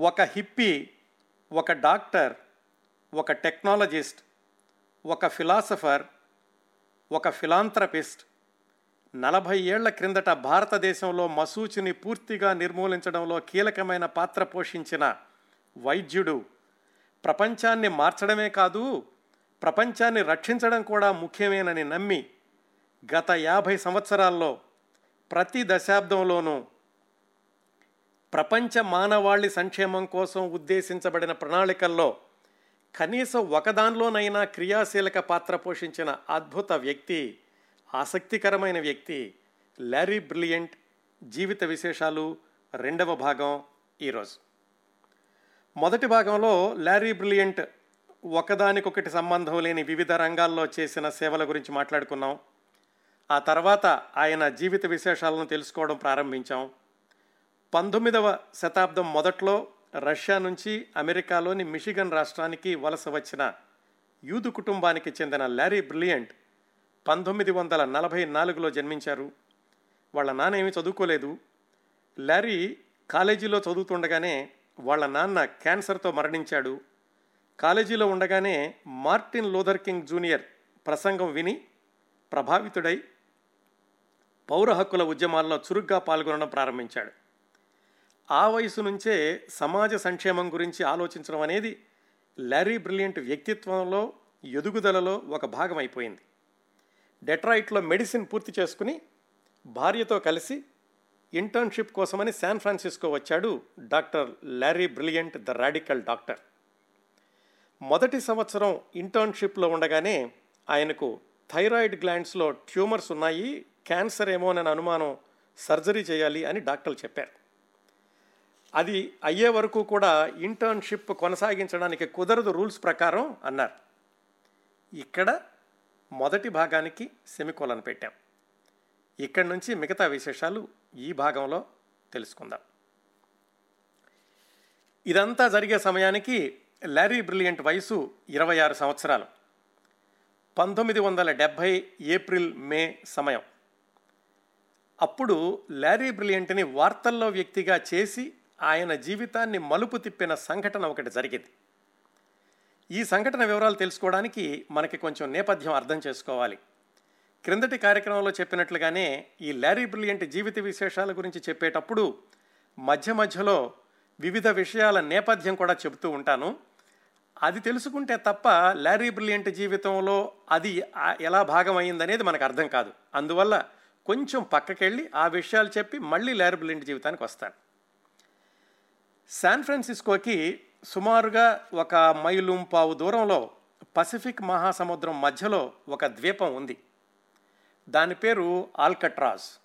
ఒక హిప్పీ ఒక డాక్టర్ ఒక టెక్నాలజిస్ట్ ఒక ఫిలాసఫర్ ఒక ఫిలాంథ్రపిస్ట్ నలభై ఏళ్ళ క్రిందట భారతదేశంలో మసూచిని పూర్తిగా నిర్మూలించడంలో కీలకమైన పాత్ర పోషించిన వైద్యుడు. ప్రపంచాన్ని మార్చడమే కాదు ప్రపంచాన్ని రక్షించడం కూడా ముఖ్యమేనని నమ్మి గత యాభై సంవత్సరాల్లో ప్రతి దశాబ్దంలోనూ ప్రపంచ మానవాళి సంక్షేమం కోసం ఉద్దేశించబడిన ప్రణాళికల్లో కనీసం ఒకదానిలోనైనా క్రియాశీలక పాత్ర పోషించిన అద్భుత వ్యక్తి ఆసక్తికరమైన వ్యక్తి లారీ బ్రిలియంట్ జీవిత విశేషాలు రెండవ భాగం ఈరోజు. మొదటి భాగంలో లారీ బ్రిలియంట్ ఒకదానికొకటి సంబంధం లేని వివిధ రంగాల్లో చేసిన సేవల గురించి మాట్లాడుకున్నాం. ఆ తర్వాత ఆయన జీవిత విశేషాలను తెలుసుకోవడం ప్రారంభించాం. పంతొమ్మిదవ శతాబ్దం మొదట్లో రష్యా నుంచి అమెరికాలోని మిషిగన్ రాష్ట్రానికి వలస వచ్చిన యూదు కుటుంబానికి చెందిన లారీ బ్రిలియంట్ పంతొమ్మిది వందల నలభై నాలుగులో జన్మించారు. వాళ్ళ నాన్న ఏమీ చదువుకోలేదు. లారీ కాలేజీలో చదువుతుండగానే వాళ్ళ నాన్న క్యాన్సర్తో మరణించాడు. కాలేజీలో ఉండగానే మార్టిన్ లూథర్ కింగ్ జూనియర్ ప్రసంగం విని ప్రభావితుడై పౌర హక్కుల ఉద్యమాల్లో చురుగ్గా పాల్గొనడం ప్రారంభించాడు. ఆ వయసు నుంచే సమాజ సంక్షేమం గురించి ఆలోచించడం అనేది లారీ బ్రిలియంట్ వ్యక్తిత్వంలో ఎదుగుదలలో ఒక భాగం అయిపోయింది. డెట్రాయిట్లో మెడిసిన్ పూర్తి చేసుకుని భార్యతో కలిసి ఇంటర్న్షిప్ కోసమని శాన్ ఫ్రాన్సిస్కో వచ్చాడు doctor Larry Brilliant the radical doctor. మొదటి సంవత్సరం ఇంటర్న్షిప్లో ఉండగానే ఆయనకు థైరాయిడ్ గ్లాండ్స్లో ట్యూమర్స్ ఉన్నాయి క్యాన్సర్ ఏమోనని అనుమానం సర్జరీ చేయాలి అని డాక్టర్లు చెప్పారు. అది అయ్యే వరకు కూడా ఇంటర్న్షిప్ కొనసాగించడానికి కుదరదు రూల్స్ ప్రకారం అన్నారు. ఇక్కడ మొదటి భాగానికి సెమికోలను పెట్టాం. ఇక్కడి నుంచి మిగతా విశేషాలు ఈ భాగంలో తెలుసుకుందాం. ఇదంతా జరిగే సమయానికి లారీ బ్రిలియంట్ వయసు ఇరవై ఆరు సంవత్సరాలు. పంతొమ్మిది వందల డెబ్భై ఏప్రిల్ మే సమయం. అప్పుడు లారీ బ్రిలియంట్ని వార్తల్లో వ్యక్తిగా చేసి ఆయన జీవితాన్ని మలుపు తిప్పిన సంఘటన ఒకటి జరిగింది. ఈ సంఘటన వివరాలు తెలుసుకోవడానికి మనకి కొంచెం నేపథ్యం అర్థం చేసుకోవాలి. క్రిందటి కార్యక్రమంలో చెప్పినట్లుగానే ఈ ల్యారీ బ్రిలియంట్ జీవిత విశేషాల గురించి చెప్పేటప్పుడు మధ్య మధ్యలో వివిధ విషయాల నేపథ్యం కూడా చెబుతూ ఉంటాను. అది తెలుసుకుంటే తప్ప ల్యారీ బ్రిలియంట్ జీవితంలో అది ఎలా భాగం అయిందనేది మనకు అర్థం కాదు. అందువల్ల కొంచెం పక్కకెళ్ళి ఆ విషయాలు చెప్పి మళ్ళీ ల్యారీ బ్రిలియంట్ జీవితానికి వస్తాను. శాన్ ఫ్రాన్సిస్కోకి సుమారుగా ఒక మైలు పావు దూరంలో పసిఫిక్ మహాసముద్రం మధ్యలో ఒక ద్వీపం ఉంది. దాని పేరు ఆల్కట్రాజ్.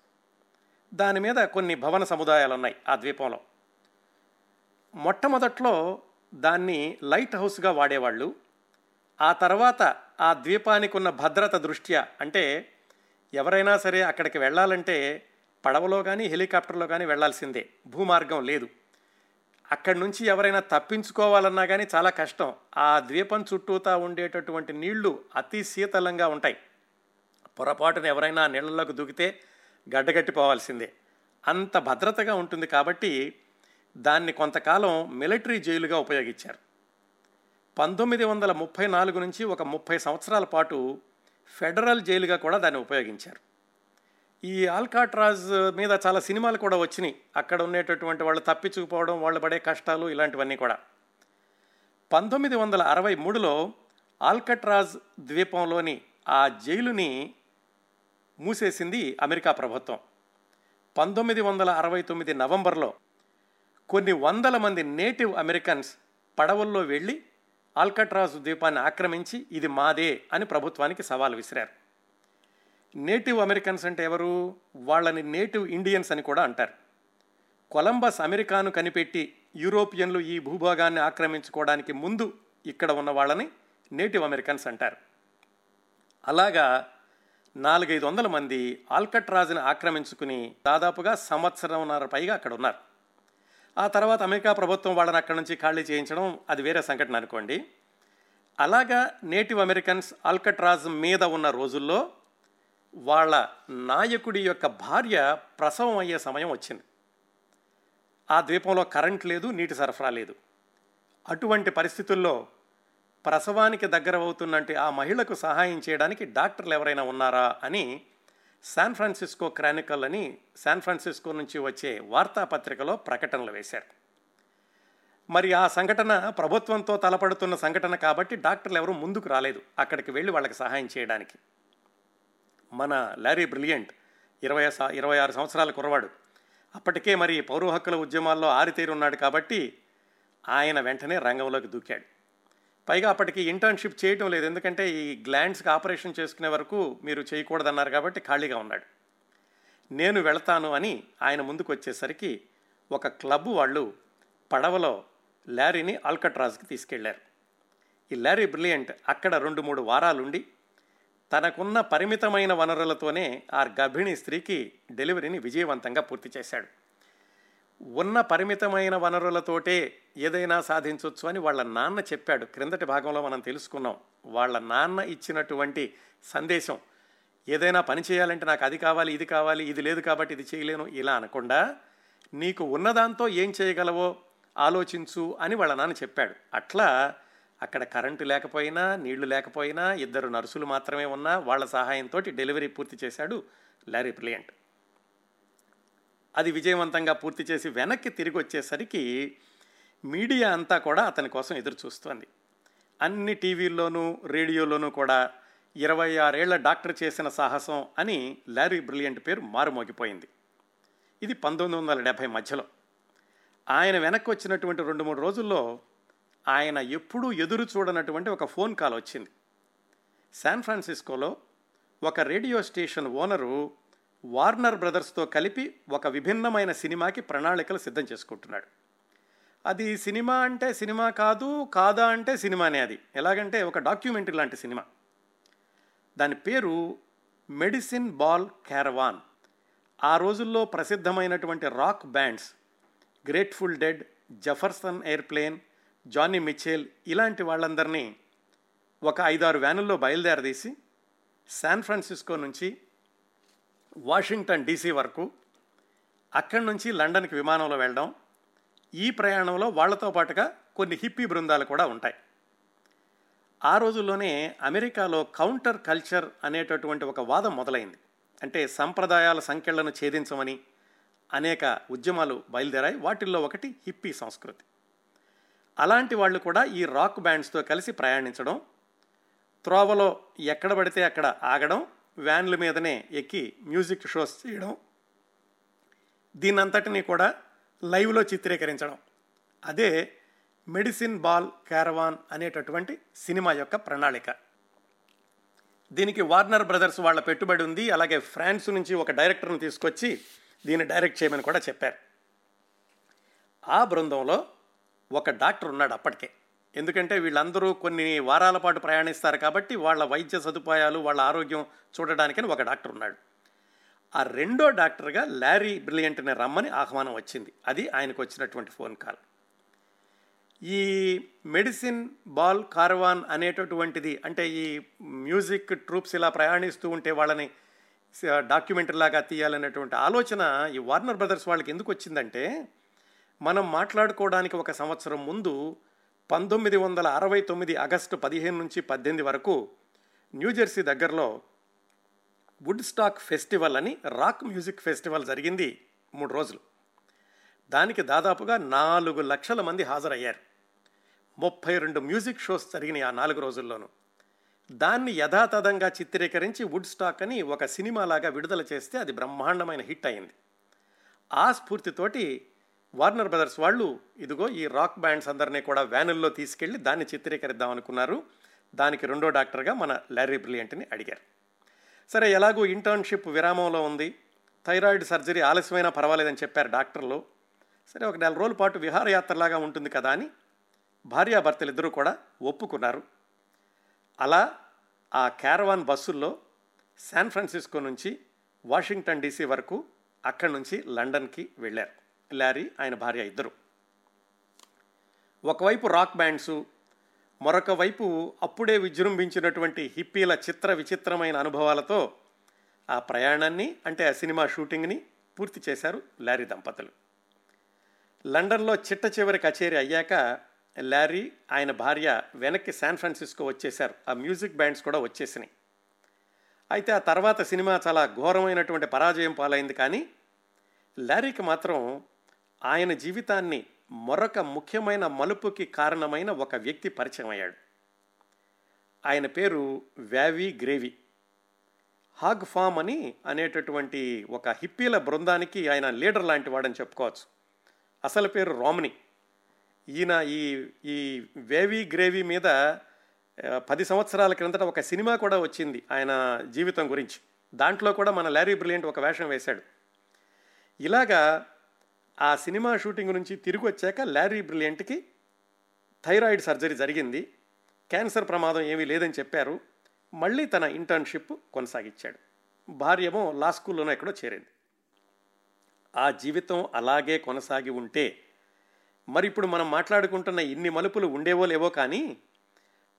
దాని మీద కొన్ని భవన సముదాయాలు ఉన్నాయి ఆ ద్వీపంలో. మొట్టమొదట్లో దాన్ని లైట్ హౌస్గా వాడేవాళ్ళు. ఆ తర్వాత ఆ ద్వీపానికి ఉన్న భద్రత దృష్ట్యా అంటే ఎవరైనా సరే అక్కడికి వెళ్ళాలంటే పడవలో కానీ హెలికాప్టర్లో కానీ వెళ్ళాల్సిందే. భూమార్గం లేదు. అక్కడి నుంచి ఎవరైనా తప్పించుకోవాలన్నా కానీ చాలా కష్టం. ఆ ద్వీపం చుట్టూతా ఉండేటటువంటి నీళ్ళు అతి శీతలంగా ఉంటాయి. పొరపాటున ఎవరైనా నీళ్ళలోకి దూకితే గడ్డగట్టిపోవాల్సిందే. అంత భద్రతగా ఉంటుంది కాబట్టి దాన్ని కొంతకాలం మిలిటరీ జైలుగా ఉపయోగించారు. పంతొమ్మిది వందల ముప్పై నాలుగు నుంచి ఒక ముప్పై సంవత్సరాల పాటు ఫెడరల్ జైలుగా కూడా దాన్ని ఉపయోగించారు. ఈ ఆల్కాట్రాజ్ మీద చాలా సినిమాలు కూడా వచ్చినాయి. అక్కడ ఉండేటటువంటి వాళ్ళు తప్పించుకుపోవడం వాళ్ళు పడే కష్టాలు ఇలాంటివన్నీ కూడా. పంతొమ్మిది వందల అరవై మూడులో ఆల్కట్రాజ్ ద్వీపంలోని ఆ జైలుని మూసేసింది అమెరికా ప్రభుత్వం. పంతొమ్మిది వందల అరవై తొమ్మిది నవంబర్లో కొన్ని వందల మంది నేటివ్ అమెరికన్స్ పడవల్లో వెళ్ళి ఆల్కట్రాజ్ ద్వీపాన్ని ఆక్రమించి ఇది మాదే అని ప్రభుత్వానికి సవాల్ విసిరారు. నేటివ్ అమెరికన్స్ అంటే ఎవరు? వాళ్ళని నేటివ్ ఇండియన్స్ అని కూడా అంటారు. కొలంబస్ అమెరికాను కనిపెట్టి యూరోపియన్లు ఈ భూభాగాన్ని ఆక్రమించుకోవడానికి ముందు ఇక్కడ ఉన్న వాళ్ళని నేటివ్ అమెరికన్స్ అంటారు. అలాగా నాలుగైదు వందల మంది ఆల్కట్రాజ్ని ఆక్రమించుకుని దాదాపుగా సంవత్సరంన్నర పైగా అక్కడ ఉన్నారు. ఆ తర్వాత అమెరికా ప్రభుత్వం వాళ్ళని అక్కడి నుంచి ఖాళీ చేయించడం అది వేరే సంఘటన అనుకోండి. అలాగా నేటివ్ అమెరికన్స్ ఆల్కట్రాజ్ మీద ఉన్న రోజుల్లో వాళ్ళ నాయకుడి యొక్క భార్య ప్రసవం అయ్యే సమయం వచ్చింది. ఆ ద్వీపంలో కరెంట్ లేదు నీటి సరఫరా లేదు. అటువంటి పరిస్థితుల్లో ప్రసవానికి దగ్గర అవుతున్నట్టు ఆ మహిళకు సహాయం చేయడానికి డాక్టర్లు ఎవరైనా ఉన్నారా అని శాన్ ఫ్రాన్సిస్కో క్రానికల్ అని శాన్ ఫ్రాన్సిస్కో నుంచి వచ్చే వార్తాపత్రికలో ప్రకటనలు వేశారు. మరి ఆ సంఘటన ప్రభుత్వంతో తలపడుతున్న సంఘటన కాబట్టి డాక్టర్లు ఎవరు ముందుకు రాలేదు అక్కడికి వెళ్ళి వాళ్ళకి సహాయం చేయడానికి. మన లారీ బ్రిలియంట్. ఇరవై ఇరవై ఆరు సంవత్సరాల కురవాడు అప్పటికే మరి పౌర హక్కుల ఉద్యమాల్లో ఆరితేరి ఉన్నాడు కాబట్టి ఆయన వెంటనే రంగంలోకి దూకాడు. పైగా అప్పటికి ఇంటర్న్షిప్ చేయటం లేదు. ఎందుకంటే ఈ గ్లాండ్స్కి ఆపరేషన్ చేసుకునే వరకు మీరు చేయకూడదన్నారు కాబట్టి ఖాళీగా ఉన్నాడు. నేను వెళతాను అని ఆయన ముందుకు వచ్చేసరికి ఒక క్లబ్ వాళ్ళు పడవలో ల్యారీని అల్కట్రాజ్కి తీసుకెళ్ళారు. ఈ ల్యారీ బ్రిలియంట్ అక్కడ రెండు మూడు వారాలుండి తనకున్న పరిమితమైన వనరులతోనే ఆ గర్భిణీ స్త్రీకి డెలివరీని విజయవంతంగా పూర్తి చేశాడు. ఉన్న పరిమితమైన వనరులతోటే ఏదైనా సాధించవచ్చు అని వాళ్ళ నాన్న చెప్పాడు. క్రిందటి భాగంలో మనం తెలుసుకున్నాం. వాళ్ళ నాన్న ఇచ్చినటువంటి సందేశం ఏదైనా పని చేయాలంటే నాకు అది కావాలి ఇది కావాలి ఇది లేదు కాబట్టి ఇది చేయలేను ఇలా అనకుండా నీకు ఉన్నదాంతో ఏం చేయగలవో ఆలోచించు అని వాళ్ళ నాన్న చెప్పాడు. అట్లా అక్కడ కరెంటు లేకపోయినా నీళ్ళు లేకపోయినా ఇద్దరు నర్సులు మాత్రమే ఉన్నా వాళ్ళ సహాయంతో డెలివరీ పూర్తి చేశాడు లారీ బ్రిలియంట్. అది విజయవంతంగా పూర్తి చేసి వెనక్కి తిరిగి వచ్చేసరికి మీడియా అంతా కూడా అతని కోసం ఎదురు చూస్తోంది. అన్ని టీవీల్లోనూ రేడియోలోనూ కూడా ఇరవై ఆరేళ్ళ డాక్టర్ చేసిన సాహసం అని లారీ బ్రిలియంట్ పేరు మారుమోగిపోయింది. ఇది పంతొమ్మిది వందల డెబ్భై మధ్యలో. ఆయన వెనక్కి వచ్చినటువంటి రెండు మూడు రోజుల్లో ఆయన ఎప్పుడూ ఎదురు చూడనటువంటి ఒక ఫోన్ కాల్ వచ్చింది. శాన్ ఫ్రాన్సిస్కోలో ఒక రేడియో స్టేషన్ ఓనరు వార్నర్ బ్రదర్స్తో కలిపి ఒక విభిన్నమైన సినిమాకి ప్రణాళికలు సిద్ధం చేసుకుంటున్నాడు. అది సినిమా అంటే సినిమా కాదు కాదా అంటే సినిమానే అది. ఎలాగంటే ఒక డాక్యుమెంటరీ లాంటి సినిమా. దాని పేరు మెడిసిన్ బాల్ క్యారవాన్. ఆ రోజుల్లో ప్రసిద్ధమైనటువంటి rock bands Grateful Dead Jefferson Airplane Joni Mitchell ఇలాంటి వాళ్ళందరినీ ఒక ఐదారు వ్యానుల్లో బయలుదేరదీసి శాన్ ఫ్రాన్సిస్కో నుంచి వాషింగ్టన్ డీసీ వరకు అక్కడి నుంచి లండన్కి విమానంలో వెళ్ళడం. ఈ ప్రయాణంలో వాళ్ళతో పాటుగా కొన్ని హిప్పీ బృందాలు కూడా ఉంటాయి. ఆ రోజుల్లోనే అమెరికాలో కౌంటర్ కల్చర్ అనేటటువంటి ఒక వాదం మొదలైంది. అంటే సంప్రదాయాల సంఖ్యలను ఛేదించమని అనేక ఉద్యమాలు బయలుదేరాయి. వాటిల్లో ఒకటి హిప్పీ సంస్కృతి. అలాంటి వాళ్ళు కూడా ఈ రాక్ బ్యాండ్స్తో కలిసి ప్రయాణించడం త్రోవలో ఎక్కడ పడితే అక్కడ ఆగడం వ్యాన్ల మీదనే ఎక్కి మ్యూజిక్ షోస్ చేయడం దీనంతటిని కూడా లైవ్లో చిత్రీకరించడం. అదే మెడిసిన్ బాల్ క్యారవాన్ అనేటటువంటి సినిమా యొక్క ప్రణాళిక. దీనికి వార్నర్ బ్రదర్స్ వాళ్ళ పెట్టుబడి ఉంది. అలాగే ఫ్రాన్స్ నుంచి ఒక డైరెక్టర్ని తీసుకొచ్చి దీన్ని డైరెక్ట్ చేయమని కూడా చెప్పారు. ఆ బృందంలో ఒక డాక్టర్ ఉన్నాడు అప్పటికే. ఎందుకంటే వీళ్ళందరూ కొన్ని వారాల పాటు ప్రయాణిస్తారు కాబట్టి వాళ్ళ వైద్య సదుపాయాలు వాళ్ళ ఆరోగ్యం చూడడానికని ఒక డాక్టర్ ఉన్నాడు. ఆ రెండో డాక్టర్గా లారీ బ్రిలియంట్ని రమ్మని ఆహ్వానం వచ్చింది. అది ఆయనకు వచ్చినటువంటి ఫోన్ కాల్. ఈ మెడిసిన్ బాల్ కార్వాన్ అనేటటువంటిది అంటే ఈ మ్యూజిక్ ట్రూప్స్ ఇలా ప్రయాణిస్తూ ఉంటే వాళ్ళని డాక్యుమెంటరీ లాగా తీయాలనేటువంటి ఆలోచన ఈ వార్నర్ బ్రదర్స్ వాళ్ళకి ఎందుకు వచ్చిందంటే మనం మాట్లాడుకోవడానికి ఒక సంవత్సరం ముందు పంతొమ్మిది వందల అరవై తొమ్మిది ఆగస్టు పదిహేను నుంచి పద్దెనిమిది వరకు న్యూజెర్సీ దగ్గరలో వుడ్ స్టాక్ ఫెస్టివల్ అని రాక్ మ్యూజిక్ ఫెస్టివల్ జరిగింది మూడు రోజులు. దానికి దాదాపుగా నాలుగు లక్షల మంది హాజరయ్యారు. ముప్పై రెండు మ్యూజిక్ షోస్ జరిగినాయి ఆ నాలుగు రోజుల్లోనూ. దాన్ని యథాతథంగా చిత్రీకరించి వుడ్ స్టాక్ అని ఒక సినిమాలాగా విడుదల చేస్తే అది బ్రహ్మాండమైన హిట్ అయింది. ఆ స్ఫూర్తితోటి వార్నర్ బ్రదర్స్ వాళ్ళు ఇదిగో ఈ రాక్ బ్యాండ్స్ అందరినీ కూడా వ్యానుల్లో తీసుకెళ్ళి దాన్ని చిత్రీకరిద్దాం అనుకున్నారు. దానికి రెండో డాక్టర్గా మన లారీ బ్రిలియంట్ని అడిగారు. సరే ఎలాగో ఇంటర్న్షిప్ విరామంలో ఉంది. థైరాయిడ్ సర్జరీ ఆలస్యమైనా పర్వాలేదని చెప్పారు డాక్టర్లు. సరే ఒక నెల రోజుల పాటు విహారయాత్రలాగా ఉంటుంది కదా అని భార్యాభర్తలు ఇద్దరూ కూడా ఒప్పుకున్నారు. అలా ఆ క్యారవాన్ బస్సుల్లో శాన్ ఫ్రాన్సిస్కో నుంచి వాషింగ్టన్ డీసీ వరకు అక్కడి నుంచి లండన్కి వెళ్ళారు. లారీ ఆయన భార్య ఇద్దరు. ఒకవైపు రాక్ బ్యాండ్సు మరొక వైపు అప్పుడే విజృంభించినటువంటి హిప్పీల చిత్ర విచిత్రమైన అనుభవాలతో ఆ ప్రయాణాన్ని అంటే ఆ సినిమా షూటింగ్ని పూర్తి చేశారు లారీ దంపతులు. లండన్లో చిట్ట చివరి కచేరీ అయ్యాక లారీ ఆయన భార్య వెనక్కి శాన్ ఫ్రాన్సిస్కో వచ్చేశారు. ఆ మ్యూజిక్ బ్యాండ్స్ కూడా వచ్చేసినాయి. అయితే ఆ తర్వాత సినిమా చాలా ఘోరమైనటువంటి పరాజయం పాలైంది కానీ లారీకి మాత్రం ఆయన జీవితాన్ని మరొక ముఖ్యమైన మలుపుకి కారణమైన ఒక వ్యక్తి పరిచయం అయ్యాడు ఆయన పేరు వ్యావీ గ్రేవీ. హాగ్ ఫామ్ అని అనేటటువంటి ఒక హిప్పీల బృందానికి ఆయన లీడర్ లాంటి వాడని చెప్పుకోవచ్చు. అసలు పేరు రోమని. ఈయన ఈ ఈ వేవీ గ్రేవీ మీద పది సంవత్సరాల క్రిందట ఒక సినిమా కూడా వచ్చింది ఆయన జీవితం గురించి. దాంట్లో కూడా మన లారీ బ్రిలియంట్ ఒక వేషం వేశాడు. ఇలాగా ఆ సినిమా షూటింగ్ నుంచి తిరిగి వచ్చాక లారీ బ్రిలియంట్కి థైరాయిడ్ సర్జరీ జరిగింది. క్యాన్సర్ ప్రమాదం ఏమీ లేదని చెప్పారు. మళ్ళీ తన ఇంటర్న్షిప్ కొనసాగించాడు. భార్యమో లా స్కూల్లోనే ఎక్కడో చేరింది. ఆ జీవితం అలాగే కొనసాగి ఉంటే మరి ఇప్పుడు మనం మాట్లాడుకుంటున్న ఇన్ని మలుపులు ఉండేవో లేవో కానీ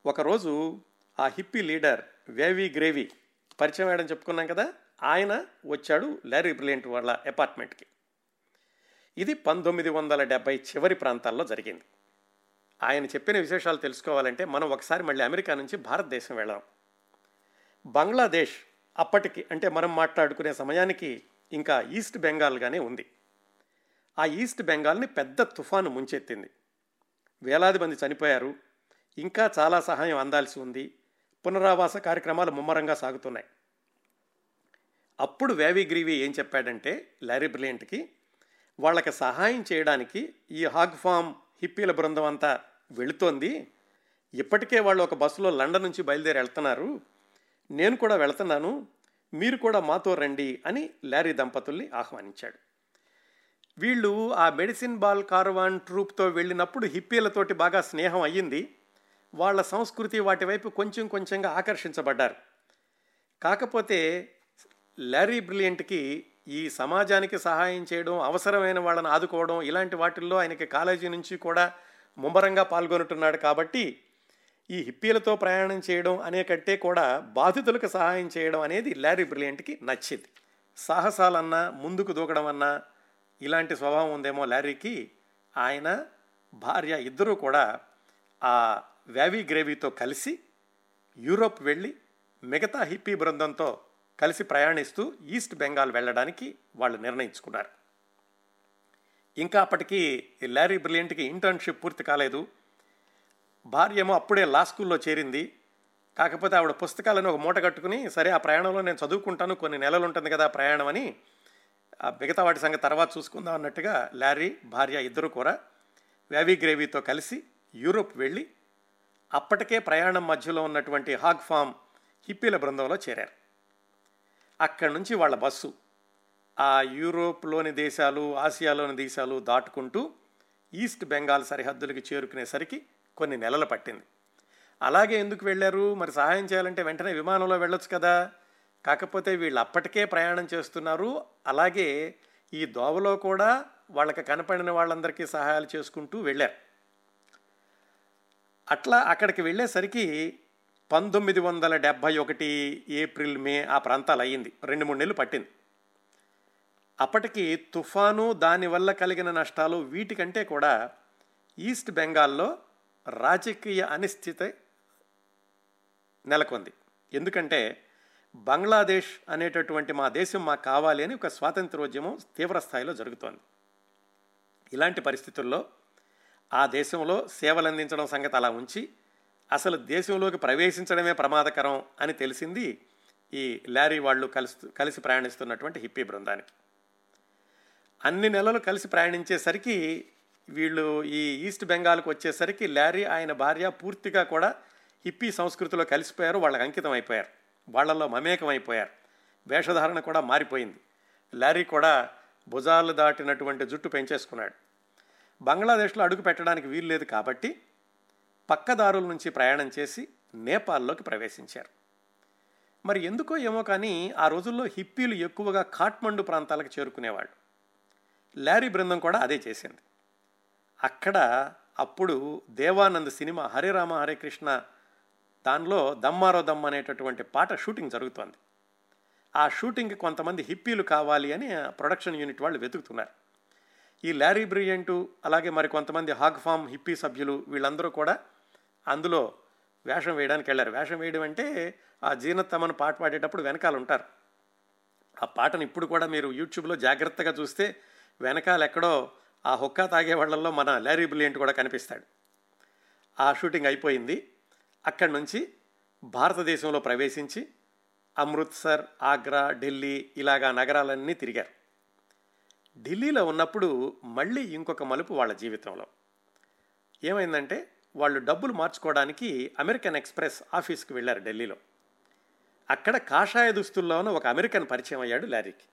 ఒకరోజు ఆ హిప్పీ లీడర్ వేవీ గ్రేవీ పరిచయం వేయడం చెప్పుకున్నాం కదా ఆయన వచ్చాడు లారీ బ్రిలియంట్ వాళ్ళ అపార్ట్మెంట్కి. ఇది పంతొమ్మిది వందల డెబ్బై చివరి ప్రాంతాల్లో జరిగింది. ఆయన చెప్పిన విశేషాలు తెలుసుకోవాలంటే మనం ఒకసారి మళ్ళీ అమెరికా నుంచి భారతదేశం వెళ్ళాం. బంగ్లాదేశ్ అప్పటికి అంటే మనం మాట్లాడుకునే సమయానికి ఇంకా ఈస్ట్ బెంగాల్గానే ఉంది. ఆ ఈస్ట్ బెంగాల్ని పెద్ద తుఫాను ముంచెత్తింది. వేలాది మంది చనిపోయారు. ఇంకా చాలా సహాయం అందాల్సి ఉంది. పునరావాస కార్యక్రమాలు ముమ్మరంగా సాగుతున్నాయి. అప్పుడు వేవి గ్రీవి ఏం చెప్పాడంటే లారీ బ్రిలియంట్కి వాళ్ళకి సహాయం చేయడానికి ఈ హాగ్ ఫామ్ హిప్పీల బృందం అంతా వెళుతోంది. ఇప్పటికే వాళ్ళు ఒక బస్సులో లండన్ నుంచి బయలుదేరి వెళ్తున్నారు. నేను కూడా వెళ్తున్నాను. మీరు కూడా మాతో రండి అని లారీ దంపతుల్ని ఆహ్వానించాడు. వీళ్ళు ఆ మెడిసిన్ బాల్ కార్వాన్ ట్రూప్తో వెళ్ళినప్పుడు హిప్పీలతోటి బాగా స్నేహం అయ్యింది. వాళ్ళ సంస్కృతి వాటి వైపు కొంచెం కొంచెంగా ఆకర్షించబడ్డారు. కాకపోతే లారీ బ్రిలియంట్కి ఈ సమాజానికి సహాయం చేయడం అవసరమైన వాళ్ళని ఆదుకోవడం ఇలాంటి వాటిల్లో ఆయనకి కాలేజీ నుంచి కూడా ముమ్మరంగా పాల్గొనుతున్నాడు కాబట్టి ఈ హిప్పీలతో ప్రయాణం చేయడం అనే కంటే కూడా బాధితులకు సహాయం చేయడం అనేది లారీ బ్రిలియంట్కి నచ్చింది. సాహసాలన్నా ముందుకు దూకడం అన్నా ఇలాంటి స్వభావం ఉందేమో లారీకి. ఆయన భార్య ఇద్దరూ కూడా ఆ వ్యావీ గ్రేవీతో కలిసి యూరోప్ వెళ్ళి మిగతా హిప్పీ బృందంతో కలిసి ప్రయాణిస్తూ ఈస్ట్ బెంగాల్ వెళ్ళడానికి వాళ్ళు నిర్ణయించుకున్నారు. ఇంకా అప్పటికి లారీ బ్రిలియంట్కి ఇంటర్న్షిప్ పూర్తి కాలేదు. భార్య ఏమో అప్పుడే లా స్కూల్లో చేరింది. కాకపోతే ఆవిడ పుస్తకాలను ఒక మూట కట్టుకుని సరే ఆ ప్రయాణంలో నేను చదువుకుంటాను కొన్ని నెలలు ఉంటుంది కదా ప్రయాణం అని ఆ మిగతా వాటి సంగతి తర్వాత చూసుకుందాం అన్నట్టుగా లారీ భార్య ఇద్దరు కూడా వ్యావీ గ్రేవీతో కలిసి యూరోప్ వెళ్ళి అప్పటికే ప్రయాణం మధ్యలో ఉన్నటువంటి హాగ్ ఫామ్ హిప్పీల బృందంలో చేరారు. అక్కడి నుంచి వాళ్ళ బస్సు ఆ యూరోప్లోని దేశాలు ఆసియాలోని దేశాలు దాటుకుంటూ ఈస్ట్ బెంగాల్ సరిహద్దులకి చేరుకునేసరికి కొన్ని నెలలు పట్టింది. అలాగే ఎందుకు వెళ్ళారు? మరి సహాయం చేయాలంటే వెంటనే విమానంలో వెళ్ళొచ్చు కదా. కాకపోతే వీళ్ళు అప్పటికే ప్రయాణం చేస్తున్నారు. అలాగే ఈ దోవలో కూడా వాళ్ళకి కనపడిన వాళ్ళందరికీ సహాయాలు చేసుకుంటూ వెళ్ళారు. అట్లా అక్కడికి వెళ్ళేసరికి పంతొమ్మిది వందల డెబ్భై ఒకటి ఏప్రిల్ మే ఆ ప్రాంతాలు అయ్యింది రెండు మూడు నెలలు పట్టింది. అప్పటికి తుఫాను దానివల్ల కలిగిన నష్టాలు వీటికంటే కూడా ఈస్ట్ బెంగాల్లో రాజకీయ అనిశ్చిత నెలకొంది. ఎందుకంటే బంగ్లాదేశ్ అనేటటువంటి మా దేశం మాకు కావాలి అని ఒక స్వాతంత్రోద్యమం తీవ్ర స్థాయిలో జరుగుతోంది. ఇలాంటి పరిస్థితుల్లో ఆ దేశంలో సేవలు అందించడం సంగతి అలా ఉంచి అసలు దేశంలోకి ప్రవేశించడమే ప్రమాదకరం అని తెలిసింది ఈ లారీ వాళ్ళు కలిసి కలిసి ప్రయాణిస్తున్నటువంటి హిప్పీ బృందానికి. అన్ని నెలలు కలిసి ప్రయాణించేసరికి వీళ్ళు ఈ ఈస్ట్ బెంగాల్కి వచ్చేసరికి లారీ ఆయన భార్య పూర్తిగా కూడా హిప్పీ సంస్కృతిలో కలిసిపోయారు వాళ్ళకి అంకితం అయిపోయారు వాళ్ళల్లో మమేకం అయిపోయారు వేషధారణ కూడా మారిపోయింది. లారీ కూడా భుజాలు దాటినటువంటి జుట్టు పెంచేసుకున్నాడు. బంగ్లాదేశ్లో అడుగు పెట్టడానికి వీలు లేదు కాబట్టి పక్కదారుల నుంచి ప్రయాణం చేసి నేపాల్లోకి ప్రవేశించారు. మరి ఎందుకో ఏమో కానీ ఆ రోజుల్లో హిప్పీలు ఎక్కువగా కాట్మండు ప్రాంతాలకు చేరుకునేవాళ్ళు. లారీ బృందం కూడా అదే చేసింది. అక్కడ అప్పుడు దేవానంద్ సినిమా హరే రామ హరే కృష్ణ దానిలో దమ్మారో దమ్ అనేటటువంటి పాట షూటింగ్ జరుగుతోంది. ఆ షూటింగ్కి కొంతమంది హిప్పీలు కావాలి అని ప్రొడక్షన్ యూనిట్ వాళ్ళు వెతుకుతున్నారు. ఈ ల్యారీ బ్రియంటు అలాగే మరి కొంతమంది హాగ్ ఫామ్ హిప్పీ సభ్యులు వీళ్ళందరూ కూడా అందులో వేషం వేయడానికి వెళ్ళారు. వేషం వేయడం అంటే ఆ జీర్ణత్తమను పాట పాడేటప్పుడు వెనకాల ఉంటారు. ఆ పాటను ఇప్పుడు కూడా మీరు యూట్యూబ్లో జాగ్రత్తగా చూస్తే వెనకాల ఎక్కడో ఆ హుక్కా తాగే వాళ్ళల్లో మన లారీ బ్రిలియంట్ కూడా కనిపిస్తాడు. ఆ షూటింగ్ అయిపోయింది. అక్కడి నుంచి భారతదేశంలో ప్రవేశించి అమృత్సర్ ఆగ్రా ఢిల్లీ ఇలాగా నగరాలన్నీ తిరిగారు. ఢిల్లీలో ఉన్నప్పుడు మళ్ళీ ఇంకొక మలుపు వాళ్ళ జీవితంలో. ఏమైందంటే వాళ్ళు డబ్బులు మార్చుకోవడానికి అమెరికన్ ఎక్స్ప్రెస్ ఆఫీస్కి వెళ్ళారు ఢిల్లీలో. అక్కడ కాషాయ దుస్తుల్లో ఉన్న ఒక అమెరికన్ పరిచయం అయ్యాడు లారీకి.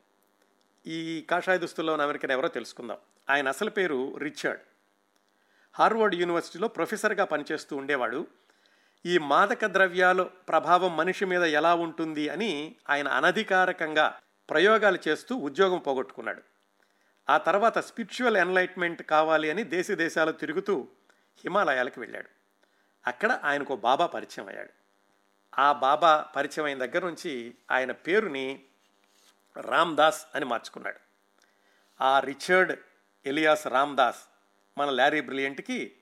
ఈ కాషాయ దుస్తుల్లో ఉన్న అమెరికన్ ఎవరో తెలుసుకుందాం. ఆయన అసలు పేరు రిచర్డ్. హార్వర్డ్ యూనివర్సిటీలో ప్రొఫెసర్గా పనిచేస్తూ ఉండేవాడు. ఈ మాదక ద్రవ్యాలు ప్రభావం మనిషి మీద ఎలా ఉంటుంది అని ఆయన అనధికారకంగా ప్రయోగాలు చేస్తూ ఉద్యోగం పోగొట్టుకున్నాడు. ఆ తర్వాత స్పిరిచువల్ ఎన్లైట్మెంట్ కావాలి అని దేశ దేశాలు తిరుగుతూ హిమాలయాలకు వెళ్ళాడు. అక్కడ ఆయనకు బాబా పరిచయం అయ్యాడు. ఆ బాబా పరిచయం అయిన దగ్గర నుంచి ఆయన పేరుని రామ్ దాస్ అని మార్చుకున్నాడు. ఆ రిచర్డ్ ఎలియాస్ రామ్ దాస్ మన ల్యారీ బ్రిలియంట్కి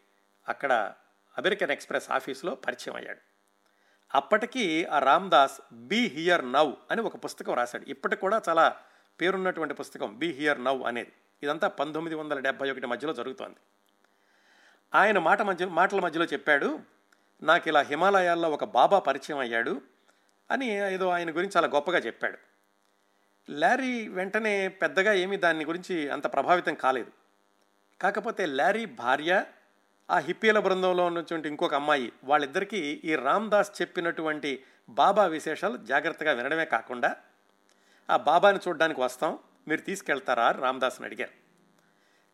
అక్కడ అమెరికన్ ఎక్స్ప్రెస్ ఆఫీస్లో పరిచయం అయ్యాడు. అప్పటికి ఆ Ram Dass be be here now అని ఒక పుస్తకం రాశాడు. ఇప్పటికి కూడా చాలా పేరున్నటువంటి పుస్తకం బీ హియర్ నవ్ అనేది. ఇదంతా పంతొమ్మిది వందల డెబ్బై ఒకటి మధ్యలో జరుగుతోంది. ఆయన మాట మధ్య మాటల మధ్యలో చెప్పాడు నాకు ఇలా హిమాలయాల్లో ఒక బాబా పరిచయం అయ్యాడు అని ఏదో ఆయన గురించి చాలా గొప్పగా చెప్పాడు. ల్యారీ వెంటనే పెద్దగా ఏమీ దాని గురించి అంత ప్రభావితం కాలేదు. కాకపోతే ల్యారీ భార్య ఆ హిప్పీల బృందంలో ఉన్నటువంటి ఇంకొక అమ్మాయి వాళ్ళిద్దరికీ ఈ రామ్దాస్ చెప్పినటువంటి బాబా విశేషాలు జాగ్రత్తగా వినడమే కాకుండా ఆ బాబాని చూడడానికి వస్తాం మీరు తీసుకెళ్తారా? రామ్దాస్ని అడిగారు.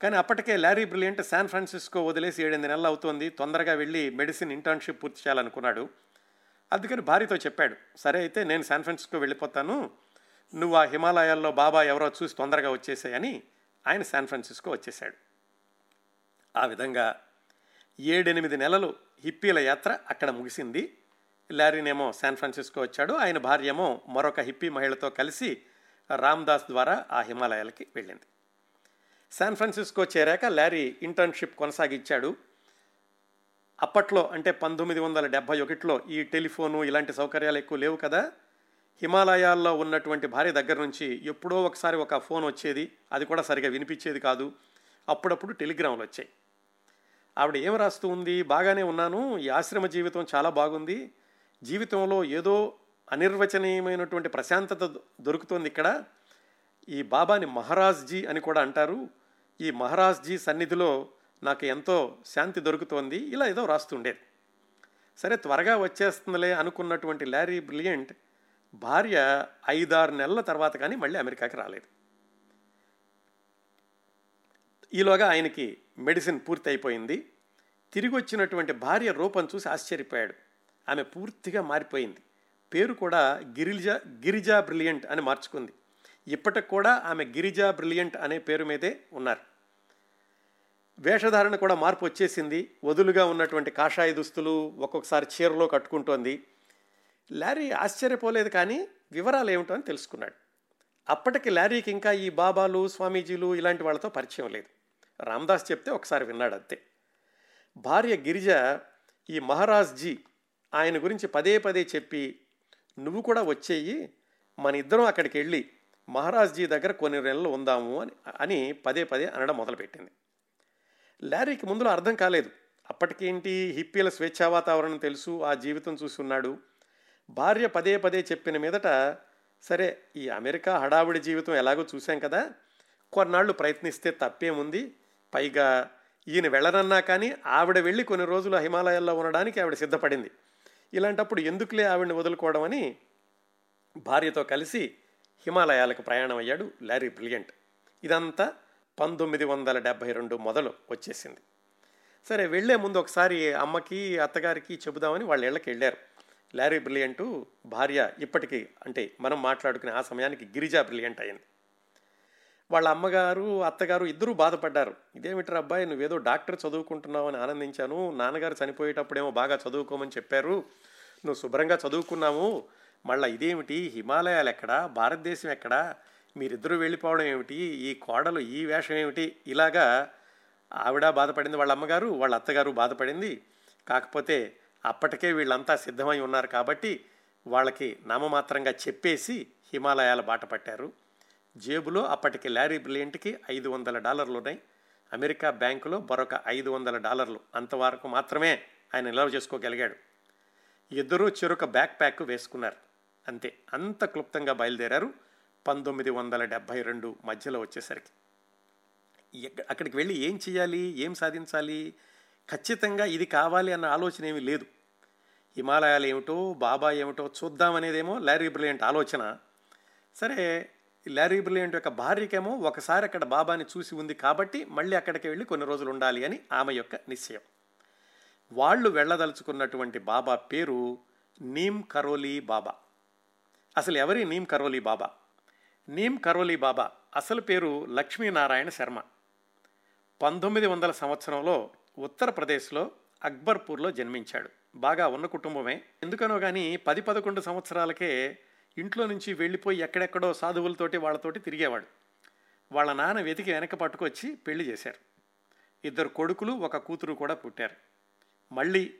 కానీ అప్పటికే లారీ బ్రిలియంట్ శాన్ ఫ్రాన్సిస్కో వదిలేసి ఏడెనిమిది నెలలు అవుతోంది. తొందరగా వెళ్ళి మెడిసిన్ ఇంటర్న్షిప్ పూర్తి చేయాలనుకున్నాడు. అందుకని భార్యతో చెప్పాడు సరే అయితే నేను శాన్ ఫ్రాన్సిస్కో వెళ్ళిపోతాను. నువ్వు ఆ హిమాలయాల్లో బాబా ఎవరో చూసి తొందరగా వచ్చేసాయని ఆయన శాన్ ఫ్రాన్సిస్కో వచ్చేసాడు ఆ విధంగా ఏడెనిమిది నెలలు హిప్పీల యాత్ర అక్కడ ముగిసింది. లారీనేమో శాన్ ఫ్రాన్సిస్కో వచ్చాడు. ఆయన భార్య ఏమో మరొక హిప్పీ మహిళతో కలిసి రామ్దాస్ ద్వారా ఆ హిమాలయాలకి వెళ్ళింది. శాన్ ఫ్రాన్సిస్కో చేరాక లారీ ఇంటర్న్షిప్ కొనసాగించాడు. అప్పట్లో అంటే పంతొమ్మిది వందల డెబ్భై ఒకటిలో ఈ టెలిఫోను ఇలాంటి సౌకర్యాలు ఎక్కువ లేవు కదా. హిమాలయాల్లో ఉన్నటువంటి భార్య దగ్గర నుంచి ఎప్పుడో ఒకసారి ఒక ఫోన్ వచ్చేది. అది కూడా సరిగా వినిపించేది కాదు. అప్పుడప్పుడు టెలిగ్రాములు వచ్చాయి. ఆవిడ ఏం రాస్తూ ఉంది? బాగానే ఉన్నాను. ఈ ఆశ్రమ జీవితం చాలా బాగుంది. జీవితంలో ఏదో అనిర్వచనీయమైనటువంటి ప్రశాంతత దొరుకుతోంది ఇక్కడ. ఈ బాబాని మహారాజ్జీ అని కూడా అంటారు. ఈ మహారాజ్జీ సన్నిధిలో నాకు ఎంతో శాంతి దొరుకుతోంది. ఇలా ఏదో రాస్తుండేది సరే త్వరగా వచ్చేస్తుందిలే అనుకున్నటువంటి ల్యారీ బ్రిలియంట్ భార్య ఐదారు నెలల తర్వాత కానీ మళ్ళీ అమెరికాకి రాలేదు. ఈలోగా ఆయనకి మెడిసిన్ పూర్తి అయిపోయింది తిరిగి వచ్చినటువంటి భార్య రూపం చూసి ఆశ్చర్యపోయాడు. ఆమె పూర్తిగా మారిపోయింది. పేరు కూడా గిరిజా గిరిజా బ్రిలియంట్ అని మార్చుకుంది. ఇప్పటికి కూడా ఆమె గిరిజా బ్రిలియంట్ అనే పేరు మీదే ఉన్నారు. వేషధారణ కూడా మార్పు వచ్చేసింది. వదులుగా ఉన్నటువంటి కాషాయ దుస్తులు ఒక్కొక్కసారి చీరలో కట్టుకుంటోంది. లారీ ఆశ్చర్యపోలేదు కానీ వివరాలు ఏమిటో అని తెలుసుకున్నాడు. అప్పటికి లారీకి ఇంకా ఈ బాబాలు స్వామీజీలు ఇలాంటి వాళ్ళతో పరిచయం లేదు. రామదాస్ చెప్తే ఒకసారి విన్నాడు అంతే. భార్య గిరిజ ఈ మహారాజ్జీ ఆయన గురించి పదే పదే చెప్పి నువ్వు కూడా వచ్చేయి మన ఇద్దరం అక్కడికి వెళ్ళి మహారాజ్జీ దగ్గర కొన్ని నెలలు ఉందాము అని అని పదే పదే అనడం మొదలుపెట్టింది. లారీకి ముందులో అర్థం కాలేదు. అప్పటికేంటి హిప్పీల స్వేచ్ఛా వాతావరణం తెలుసు ఆ జీవితం చూసి ఉన్నాడు. భార్య పదే పదే చెప్పిన మీదట సరే ఈ అమెరికా హడావుడి జీవితం ఎలాగో చూశాం కదా. కొన్నాళ్ళు ప్రయత్నిస్తే తప్పేముంది? పైగా ఈయన వెళ్ళనన్నా కానీ ఆవిడ వెళ్ళి కొన్ని రోజులు హిమాలయాల్లో ఉండడానికి ఆవిడ సిద్ధపడింది. ఇలాంటప్పుడు ఎందుకులే ఆవిడని వదులుకోవడం అని భార్యతో కలిసి హిమాలయాలకు ప్రయాణం అయ్యాడు లారీ బ్రిలియంట్. ఇదంతా పంతొమ్మిది వందల డెబ్భై రెండు మొదలు వచ్చేసింది. సరే వెళ్ళే ముందు ఒకసారి అమ్మకి అత్తగారికి చెబుదామని వాళ్ళ ఇళ్ళకి వెళ్ళారు. లారీ బ్రిలియంటు భార్య ఇప్పటికీ అంటే మనం మాట్లాడుకునే ఆ సమయానికి గిరిజా బ్రిలియంట్ అయింది. వాళ్ళ అమ్మగారు అత్తగారు ఇద్దరూ బాధపడ్డారు. ఇదేమిట్రా అబ్బాయి నువ్వేదో డాక్టర్ చదువుకుంటున్నావు అని ఆనందించాను. నాన్నగారు చనిపోయేటప్పుడేమో బాగా చదువుకోమని చెప్పారు. నువ్వు శుభ్రంగా చదువుకున్నాము మళ్ళీ ఇదేమిటి? హిమాలయాలు ఎక్కడా భారతదేశం ఎక్కడా మీరిద్దరూ వెళ్ళిపోవడం ఏమిటి? ఈ కోడలు ఈ వేషం ఏమిటి? ఇలాగా ఆవిడ బాధపడింది వాళ్ళ అమ్మగారు వాళ్ళ అత్తగారు బాధపడింది. కాకపోతే అప్పటికే వీళ్ళంతా సిద్ధమై ఉన్నారు కాబట్టి వాళ్ళకి నామమాత్రంగా చెప్పేసి హిమాలయాల బాట పట్టారు. జేబులో అప్పటికి లారీ బ్రిలియంట్కి ఐదు వందల డాలర్లు ఉన్నాయి అమెరికా బ్యాంకులో మరొక ఐదు వందల డాలర్లు. అంతవరకు మాత్రమే ఆయన నిల్వ చేసుకోగలిగాడు. ఇద్దరూ చెరొక బ్యాక్ ప్యాక్ వేసుకున్నారు. అంతే. అంత క్లుప్తంగా బయలుదేరారు. పంతొమ్మిది వందల డెబ్భై రెండు మధ్యలో వచ్చేసరికి. అక్కడికి వెళ్ళి ఏం చేయాలి ఏం సాధించాలి? ఖచ్చితంగా ఇది కావాలి అన్న ఆలోచన ఏమీ లేదు. హిమాలయాలు ఏమిటో బాబా ఏమిటో చూద్దామనేదేమో లారీ బ్రిలియంట్ ఆలోచన. సరే లారీ బ్రిలియంట్ యొక్క భార్యకేమో ఒకసారి అక్కడ బాబాని చూసి ఉంది కాబట్టి మళ్ళీ అక్కడికి వెళ్ళి కొన్ని రోజులు ఉండాలి అని ఆమె యొక్క నిశ్చయం. వాళ్ళు వెళ్ళదలుచుకున్నటువంటి బాబా పేరు నీమ్ కరోలి బాబా. అసలు ఎవరి నీమ్ కరోలి బాబా? నీమ్ కరోలి బాబా అసలు పేరు లక్ష్మీనారాయణ శర్మ. పంతొమ్మిది వందల సంవత్సరంలో ఉత్తరప్రదేశ్లో అక్బర్పూర్లో జన్మించాడు. బాగా ఉన్న కుటుంబమే. ఎందుకనో కానీ పది పదకొండు సంవత్సరాలకే ఇంట్లో నుంచి వెళ్ళిపోయి ఎక్కడెక్కడో సాధువులతోటి వాళ్ళతోటి తిరిగేవాడు. వాళ్ళ నాన్న వెతికి వెనక పట్టుకొచ్చి పెళ్ళి చేశారు. ఇద్దరు కొడుకులు ఒక కూతురు కూడా పుట్టారు. మళ్ళీ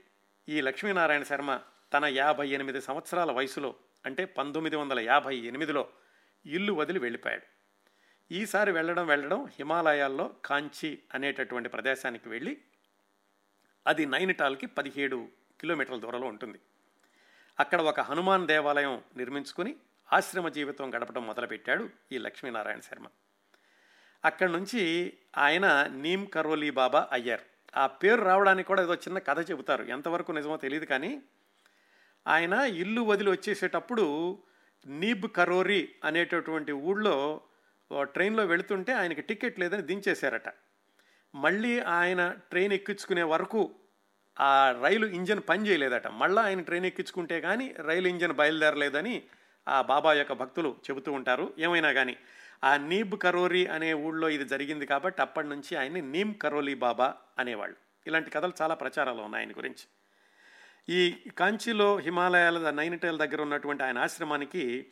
ఈ లక్ష్మీనారాయణ శర్మ తన యాభై ఎనిమిది సంవత్సరాల వయసులో అంటే పంతొమ్మిది వందల యాభై ఎనిమిదిలో ఇల్లు వదిలి వెళ్ళిపోయాడు. ఈసారి వెళ్ళడం వెళ్ళడం హిమాలయాల్లో కాంచీ అనేటటువంటి ప్రదేశానికి వెళ్ళి అది నైనిటాల్కి పదిహేడు కిలోమీటర్ల దూరంలో ఉంటుంది. అక్కడ ఒక హనుమాన్ దేవాలయం నిర్మించుకుని ఆశ్రమ జీవితం గడపడం మొదలుపెట్టాడు ఈ లక్ష్మీనారాయణ శర్మ. అక్కడి నుంచి ఆయన నీమ్ కరోలి బాబా అయ్యారు. ఆ పేరు రావడానికి కూడా ఏదో చిన్న కథ చెబుతారు. ఎంతవరకు నిజమో తెలియదు కానీ ఆయన ఇల్లు వదిలి వచ్చేసేటప్పుడు నీబ్ కరోరి అనేటటువంటి ఊళ్ళో ట్రైన్లో వెళుతుంటే ఆయనకి టికెట్ లేదని దించేశారట. మళ్ళీ ఆయన ట్రైన్ ఎక్కించుకునే వరకు ఆ రైలు ఇంజన్ పని చేయలేదట. మళ్ళీ ఆయన ట్రైన్ ఎక్కించుకుంటే కానీ రైలు ఇంజన్ బయలుదేరలేదని ఆ బాబా యొక్క భక్తులు చెబుతూ ఉంటారు. ఏమైనా కానీ ఆ నీబ్ కరోరి అనే ఊళ్ళో ఇది జరిగింది కాబట్టి అప్పటి నుంచి ఆయన్ని నీమ్ కరోలి బాబా అనేవాళ్ళు. ఇలాంటి కథలు చాలా ప్రచారాలు ఉన్నాయి ఆయన గురించి. ఈ కాంచీలో హిమాలయాల నైనిటాల్ దగ్గర ఉన్నటువంటి ఆయన ఆశ్రమానికి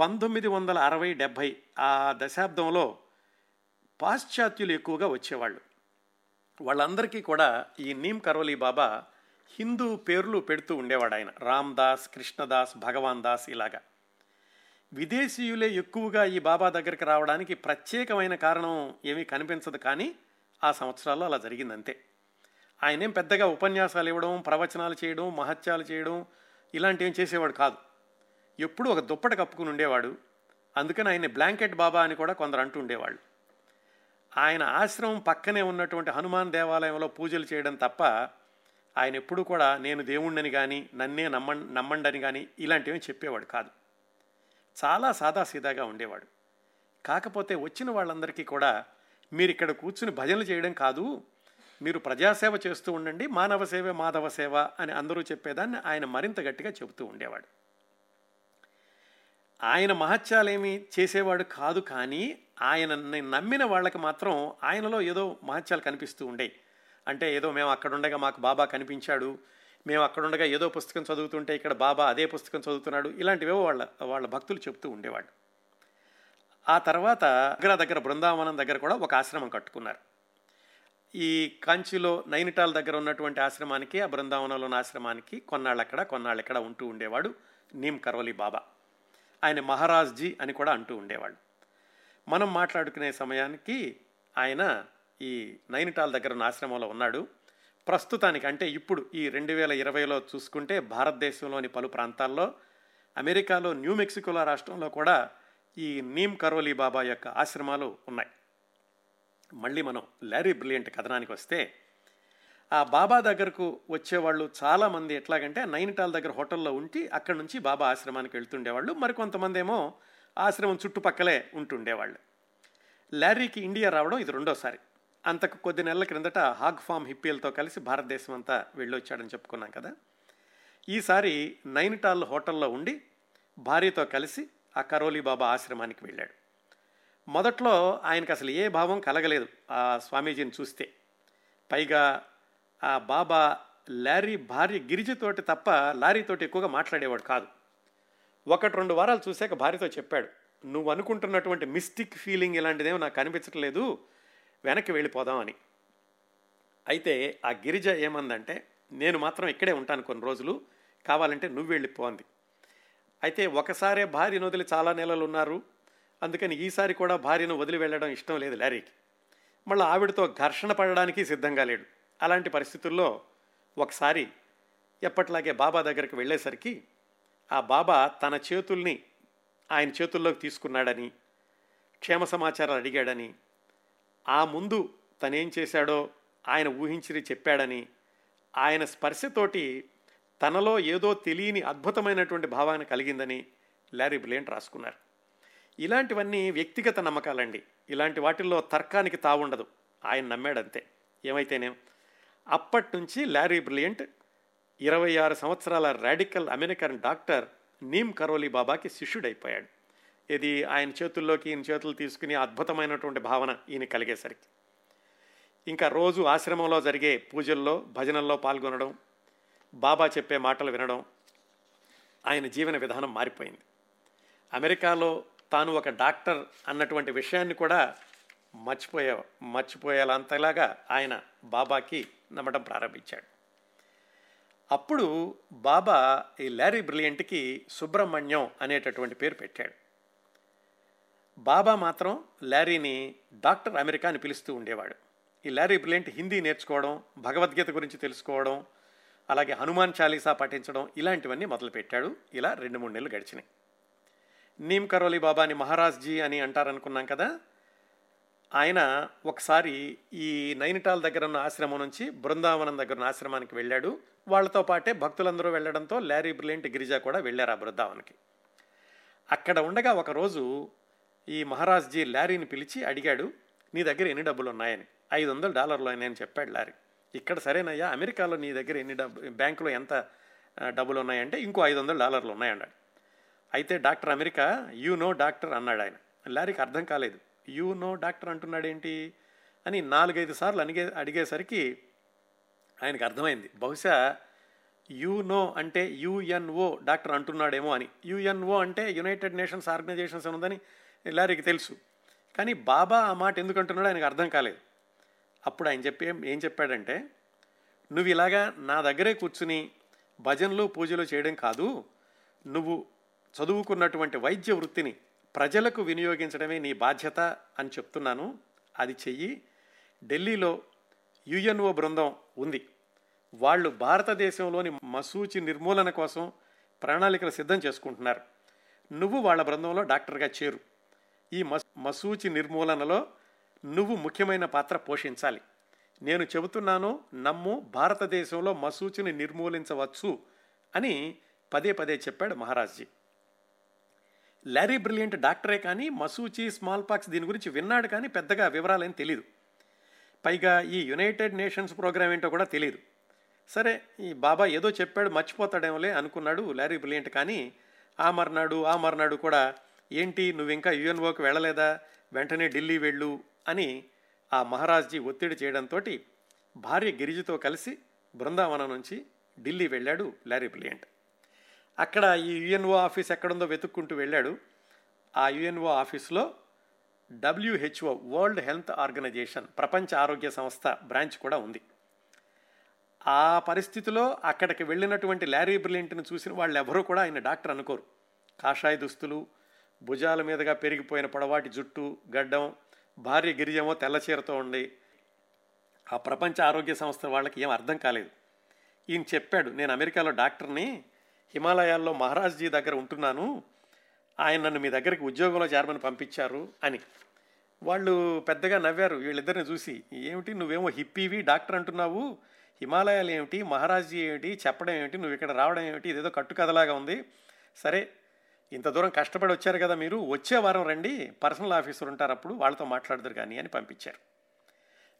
పంతొమ్మిది వందల అరవై డెబ్భై ఆ దశాబ్దంలో పాశ్చాత్యులు ఎక్కువగా వచ్చేవాళ్ళు. వాళ్ళందరికీ కూడా ఈ నీమ్ కరోలి బాబా హిందూ పేర్లు పెడుతూ ఉండేవాడు ఆయన. రామ్ దాస్ కృష్ణదాస్ భగవాన్ దాస్ ఇలాగా. విదేశీయులే ఎక్కువగా ఈ బాబా దగ్గరికి రావడానికి ప్రత్యేకమైన కారణం ఏమీ కనిపించదు కానీ ఆ సంవత్సరాల్లో అలా జరిగిందంతే. ఆయనేం పెద్దగా ఉపన్యాసాలు ఇవ్వడం ప్రవచనాలు చేయడం మహత్యాలు చేయడం ఇలాంటివి చేసేవాడు కాదు. ఎప్పుడూ ఒక దుప్పట కప్పుకుని ఉండేవాడు. అందుకని ఆయన బ్లాంకెట్ బాబా అని కూడా కొందరు అంటూ ఉండేవాళ్ళు. ఆయన ఆశ్రమం పక్కనే ఉన్నటువంటి హనుమాన్ దేవాలయంలో పూజలు చేయడం తప్ప ఆయన ఎప్పుడు కూడా నేను దేవుణ్ణని కానీ నన్నే నమ్మ నమ్మండని కానీ ఇలాంటివి చెప్పేవాడు కాదు. చాలా సాదాసీదాగా ఉండేవాడు. కాకపోతే వచ్చిన వాళ్ళందరికీ కూడా మీరు ఇక్కడ కూర్చుని భజనలు చేయడం కాదు మీరు ప్రజాసేవ చేస్తూ ఉండండి మానవ సేవ మాధవ సేవ అని అందరూ చెప్పేదాన్ని ఆయన మరింత గట్టిగా చెబుతూ ఉండేవాడు. ఆయన మహత్యాలేమి చేసేవాడు కాదు కానీ ఆయనని నమ్మిన వాళ్ళకి మాత్రం ఆయనలో ఏదో మహత్యాలు కనిపిస్తూ ఉండే అంటే ఏదో మేము అక్కడుండగా మాకు బాబా కనిపించాడు మేము అక్కడుండగా ఏదో పుస్తకం చదువుతుంటే ఇక్కడ బాబా అదే పుస్తకం చదువుతున్నాడు ఇలాంటివేవో వాళ్ళ వాళ్ళ భక్తులు చెప్తూ ఉండేవాడు ఆ తర్వాత దగ్గర దగ్గర బృందావనం దగ్గర కూడా ఒక ఆశ్రమం కట్టుకున్నారు. ఈ కాంచీలో నైనిటాల్ దగ్గర ఉన్నటువంటి ఆశ్రమానికి ఆ బృందావనంలో ఉన్న ఆశ్రమానికి కొన్నాళ్ళు అక్కడ కొన్నాళ్ళు ఇక్కడ ఉంటూ ఉండేవాడు నీమ్ కరోలి బాబా. ఆయన మహారాజ్ జీ అని కూడా అంటూ ఉండేవాడు మనం మాట్లాడుకునే సమయానికి ఆయన ఈ నైనిటాల్ దగ్గర ఉన్న ఆశ్రమంలో ఉన్నాడు. ప్రస్తుతానికి అంటే ఇప్పుడు ఈ రెండు వేల ఇరవైలో చూసుకుంటే భారతదేశంలోని పలు ప్రాంతాల్లో అమెరికాలో న్యూ మెక్సికోలో రాష్ట్రంలో కూడా ఈ నీమ్ కరోలి బాబా యొక్క ఆశ్రమాలు ఉన్నాయి. మళ్ళీ మనం లారీ బ్రిలియంట్ కథనానికి వస్తే ఆ బాబా దగ్గరకు వచ్చేవాళ్ళు చాలామంది ఎట్లాగంటే నైనిటాల్ దగ్గర హోటల్లో ఉండి అక్కడి నుంచి బాబా ఆశ్రమానికి వెళ్తుండేవాళ్ళు. మరికొంతమంది ఏమో ఆశ్రమం చుట్టుపక్కలే ఉంటుండేవాళ్ళు. లారీకి ఇండియా రావడం ఇది రెండోసారి. అంతకు కొద్ది నెలల క్రిందట హాగ్ ఫామ్ హిప్పీలతో కలిసి భారతదేశం అంతా వెళ్ళొచ్చాడని చెప్పుకున్నాం కదా. ఈసారి నైనిటాల్ హోటల్లో ఉండి భార్యతో కలిసి ఆ కరోలి బాబా ఆశ్రమానికి వెళ్ళాడు. మొదట్లో ఆయనకు అసలు ఏ భావం కలగలేదు ఆ స్వామీజీని చూస్తే. పైగా ఆ బాబా లారీ భార్య గిరిజతోటి తప్ప లారీతోటి ఎక్కువగా మాట్లాడేవాడు కాదు. ఒకటి రెండు వారాలు చూశాక భార్యతో చెప్పాడు నువ్వు అనుకుంటున్నటువంటి మిస్టిక్ ఫీలింగ్ ఇలాంటిదేమో నాకు కనిపించట్లేదు వెనక్కి వెళ్ళిపోదాం అని. అయితే ఆ గిరిజ ఏమందంటే నేను మాత్రం ఇక్కడే ఉంటాను కొన్ని రోజులు కావాలంటే నువ్వు వెళ్ళిపోంది అయితే ఒకసారే భార్యను వదిలి చాలా నెలలు ఉన్నారు. అందుకని ఈసారి కూడా భార్యను వదిలి వెళ్ళడం ఇష్టం లేదు లారీకి. మళ్ళీ ఆవిడతో ఘర్షణ పడడానికి సిద్ధంగా లేడు. అలాంటి పరిస్థితుల్లో ఒకసారి ఎప్పట్లాగే బాబా దగ్గరికి వెళ్ళేసరికి ఆ బాబా తన చేతుల్ని ఆయన చేతుల్లోకి తీసుకున్నాడని క్షేమ సమాచారాలు అడిగాడని ఆ ముందు తనేం చేశాడో ఆయన ఊహించి చెప్పాడని ఆయన స్పర్శతోటి తనలో ఏదో తెలియని అద్భుతమైనటువంటి భావాన్ని కలిగిందని లారీ బ్లేంట్ రాసుకున్నారు. ఇలాంటివన్నీ వ్యక్తిగత నమ్మకాలండి. ఇలాంటి వాటిల్లో తర్కానికి తావుండదు. ఆయన నమ్మాడంతే. ఏమైతేనేం? అప్పటి నుంచి లారీ బ్రిలియంట్ ఇరవై ఆరు సంవత్సరాల radical American doctor Neem Karoli బాబాకి శిష్యుడైపోయాడు. ఇది ఆయన చేతుల్లోకి ఈయన చేతులు తీసుకుని అద్భుతమైనటువంటి భావన ఈయన కలిగేసరికి. ఇంకా రోజు ఆశ్రమంలో జరిగే పూజల్లో భజనల్లో పాల్గొనడం బాబా చెప్పే మాటలు వినడం ఆయన జీవన విధానం మారిపోయింది. అమెరికాలో తాను ఒక డాక్టర్ అన్నటువంటి విషయాన్ని కూడా మర్చిపోయే మర్చిపోయేలాంతలాగా ఆయన బాబాకి నమ్మడం ప్రారంభించాడు. అప్పుడు బాబా ఈ లారీ బ్రిలియంట్కి సుబ్రహ్మణ్యం అనేటటువంటి పేరు పెట్టాడు. బాబా మాత్రం లారీని డాక్టర్ అమెరికా అని పిలుస్తూ ఉండేవాడు. ఈ లారీ బ్రిలియంట్ హిందీ నేర్చుకోవడం భగవద్గీత గురించి తెలుసుకోవడం అలాగే హనుమాన్ చాలీసా పఠించడం ఇలాంటివన్నీ మొదలుపెట్టాడు. ఇలా రెండు మూడు నెలలు గడిచినాయి. నీమ్ కరోలి బాబాని మహారాజ్జీ అని అంటారనుకున్నాం కదా ఆయన ఒకసారి ఈ నైనిటాల్ దగ్గర ఉన్న ఆశ్రమం నుంచి బృందావనం దగ్గర ఉన్న ఆశ్రమానికి వెళ్ళాడు. వాళ్ళతో పాటే భక్తులందరూ వెళ్ళడంతో లారీ బ్రిలియంట్ గిరిజా కూడా వెళ్ళారు ఆ బృందావనికి. అక్కడ ఉండగా ఒకరోజు ఈ మహారాజ్జీ లారీని పిలిచి అడిగాడు నీ దగ్గర ఎన్ని డబ్బులు ఉన్నాయని ఐదు వందల డాలర్లు అని చెప్పాడు లారీ. ఇక్కడ సరేనయ్యా అమెరికాలో నీ దగ్గర ఎన్ని డబ్బు బ్యాంకులో ఎంత డబ్బులు ఉన్నాయంటే ఇంకో ఐదు వందల డాలర్లు ఉన్నాయన్నాడు. అయితే doctor America you know doctor అన్నాడు ఆయన. లారీకి అర్థం కాలేదు. యూ నో డాక్టర్ అంటున్నాడేంటి అని నాలుగైదు సార్లు అడిగే అడిగేసరికి ఆయనకు అర్థమైంది. బహుశా యూనో అంటే యుఎన్ఓ డాక్టర్ అంటున్నాడేమో అని. యుఎన్ఓ అంటే యునైటెడ్ నేషన్స్ ఆర్గనైజేషన్స్ ఉందని లారీకి తెలుసు. కానీ బాబా ఆ మాట ఎందుకు అంటున్నాడో ఆయనకు అర్థం కాలేదు. అప్పుడు ఆయన చెప్పి ఏం చెప్పాడంటే నువ్వు ఇలాగా నా దగ్గరే కూర్చుని భజనలు పూజలు చేయడం కాదు. నువ్వు చదువుకున్నటువంటి వైద్య వృత్తిని ప్రజలకు వినియోగించడమే నీ బాధ్యత అని చెప్తున్నాను. అది చెయ్యి. ఢిల్లీలో యుఎన్ఓ బృందం ఉంది. వాళ్ళు భారతదేశంలోని మసూచి నిర్మూలన కోసం ప్రణాళికలు సిద్ధం చేసుకుంటున్నారు. నువ్వు వాళ్ళ బృందంలో డాక్టర్గా చేరు. ఈ మసూచి నిర్మూలనలో నువ్వు ముఖ్యమైన పాత్ర పోషించాలి. నేను చెబుతున్నాను నమ్ము భారతదేశంలో మసూచిని నిర్మూలించవచ్చు అని పదే పదే చెప్పాడు మహారాజ్జీ. లారీ బ్రిలియంట్ డాక్టరే కానీ మసూచి స్మాల్ పాక్స్ దీని గురించి విన్నాడు కానీ పెద్దగా వివరాలేం తెలియదు పైగా ఈ యునైటెడ్ నేషన్స్ ప్రోగ్రామ్ ఏంటో కూడా తెలియదు సరే ఈ బాబా ఏదో చెప్పాడు మర్చిపోతాడేమోలే అనుకున్నాడు లారీ బ్రిలియంట్ కానీ ఆ మర్నాడు ఆ మర్నాడు కూడా ఏంటి నువ్వు ఇంకా యుఎన్ఓకి వెళ్ళలేదా వెంటనే ఢిల్లీ వెళ్ళు అని ఆ మహారాజ్జీ ఒత్తిడి చేయడంతో భార్య గిరిజతో కలిసి బృందావనం నుంచి ఢిల్లీ వెళ్ళాడు లారీ బ్రిలియంట్. అక్కడ ఈ యుఎన్ఓ ఆఫీస్ ఎక్కడుందో వెతుక్కుంటూ వెళ్ళాడు. ఆ యుఎన్ఓ ఆఫీస్లో డబ్ల్యూహెచ్ఓ వరల్డ్ హెల్త్ ఆర్గనైజేషన్ ప్రపంచ ఆరోగ్య సంస్థ బ్రాంచ్ కూడా ఉంది. ఆ పరిస్థితిలో అక్కడికి వెళ్ళినటువంటి లారీ బ్రిలియంట్ని చూసిన వాళ్ళు ఎవరూ కూడా ఆయన డాక్టర్ అనుకోరు. కాషాయ దుస్తులు భుజాల మీదుగా పెరిగిపోయిన పొడవాటి జుట్టు గడ్డం భార్య గిరిజమో తెల్లచీరతో ఉండి ఆ ప్రపంచ ఆరోగ్య సంస్థ వాళ్ళకి ఏం అర్థం కాలేదు. ఈయన చెప్పాడు నేను అమెరికాలో డాక్టర్ని హిమాలయాల్లో మహారాజ్జీ దగ్గర ఉంటున్నాను. ఆయన నన్ను మీ దగ్గరికి ఉద్యోగంలో చేరమని పంపించారు అని. వాళ్ళు పెద్దగా నవ్వారు వీళ్ళిద్దరిని చూసి. ఏమిటి నువ్వేమో హిప్పీవి డాక్టర్ అంటున్నావు. హిమాలయాలు ఏమిటి మహారాజ్జీ ఏమిటి చెప్పడం ఏమిటి నువ్వు ఇక్కడ రావడం ఏమిటి ఇదేదో కట్టుకథలాగా ఉంది. సరే ఇంత దూరం కష్టపడి వచ్చారు కదా మీరు వచ్చే వారం రండి పర్సనల్ ఆఫీసర్ ఉంటారు అప్పుడు వాళ్ళతో మాట్లాడదురు కానీ అని పంపించారు.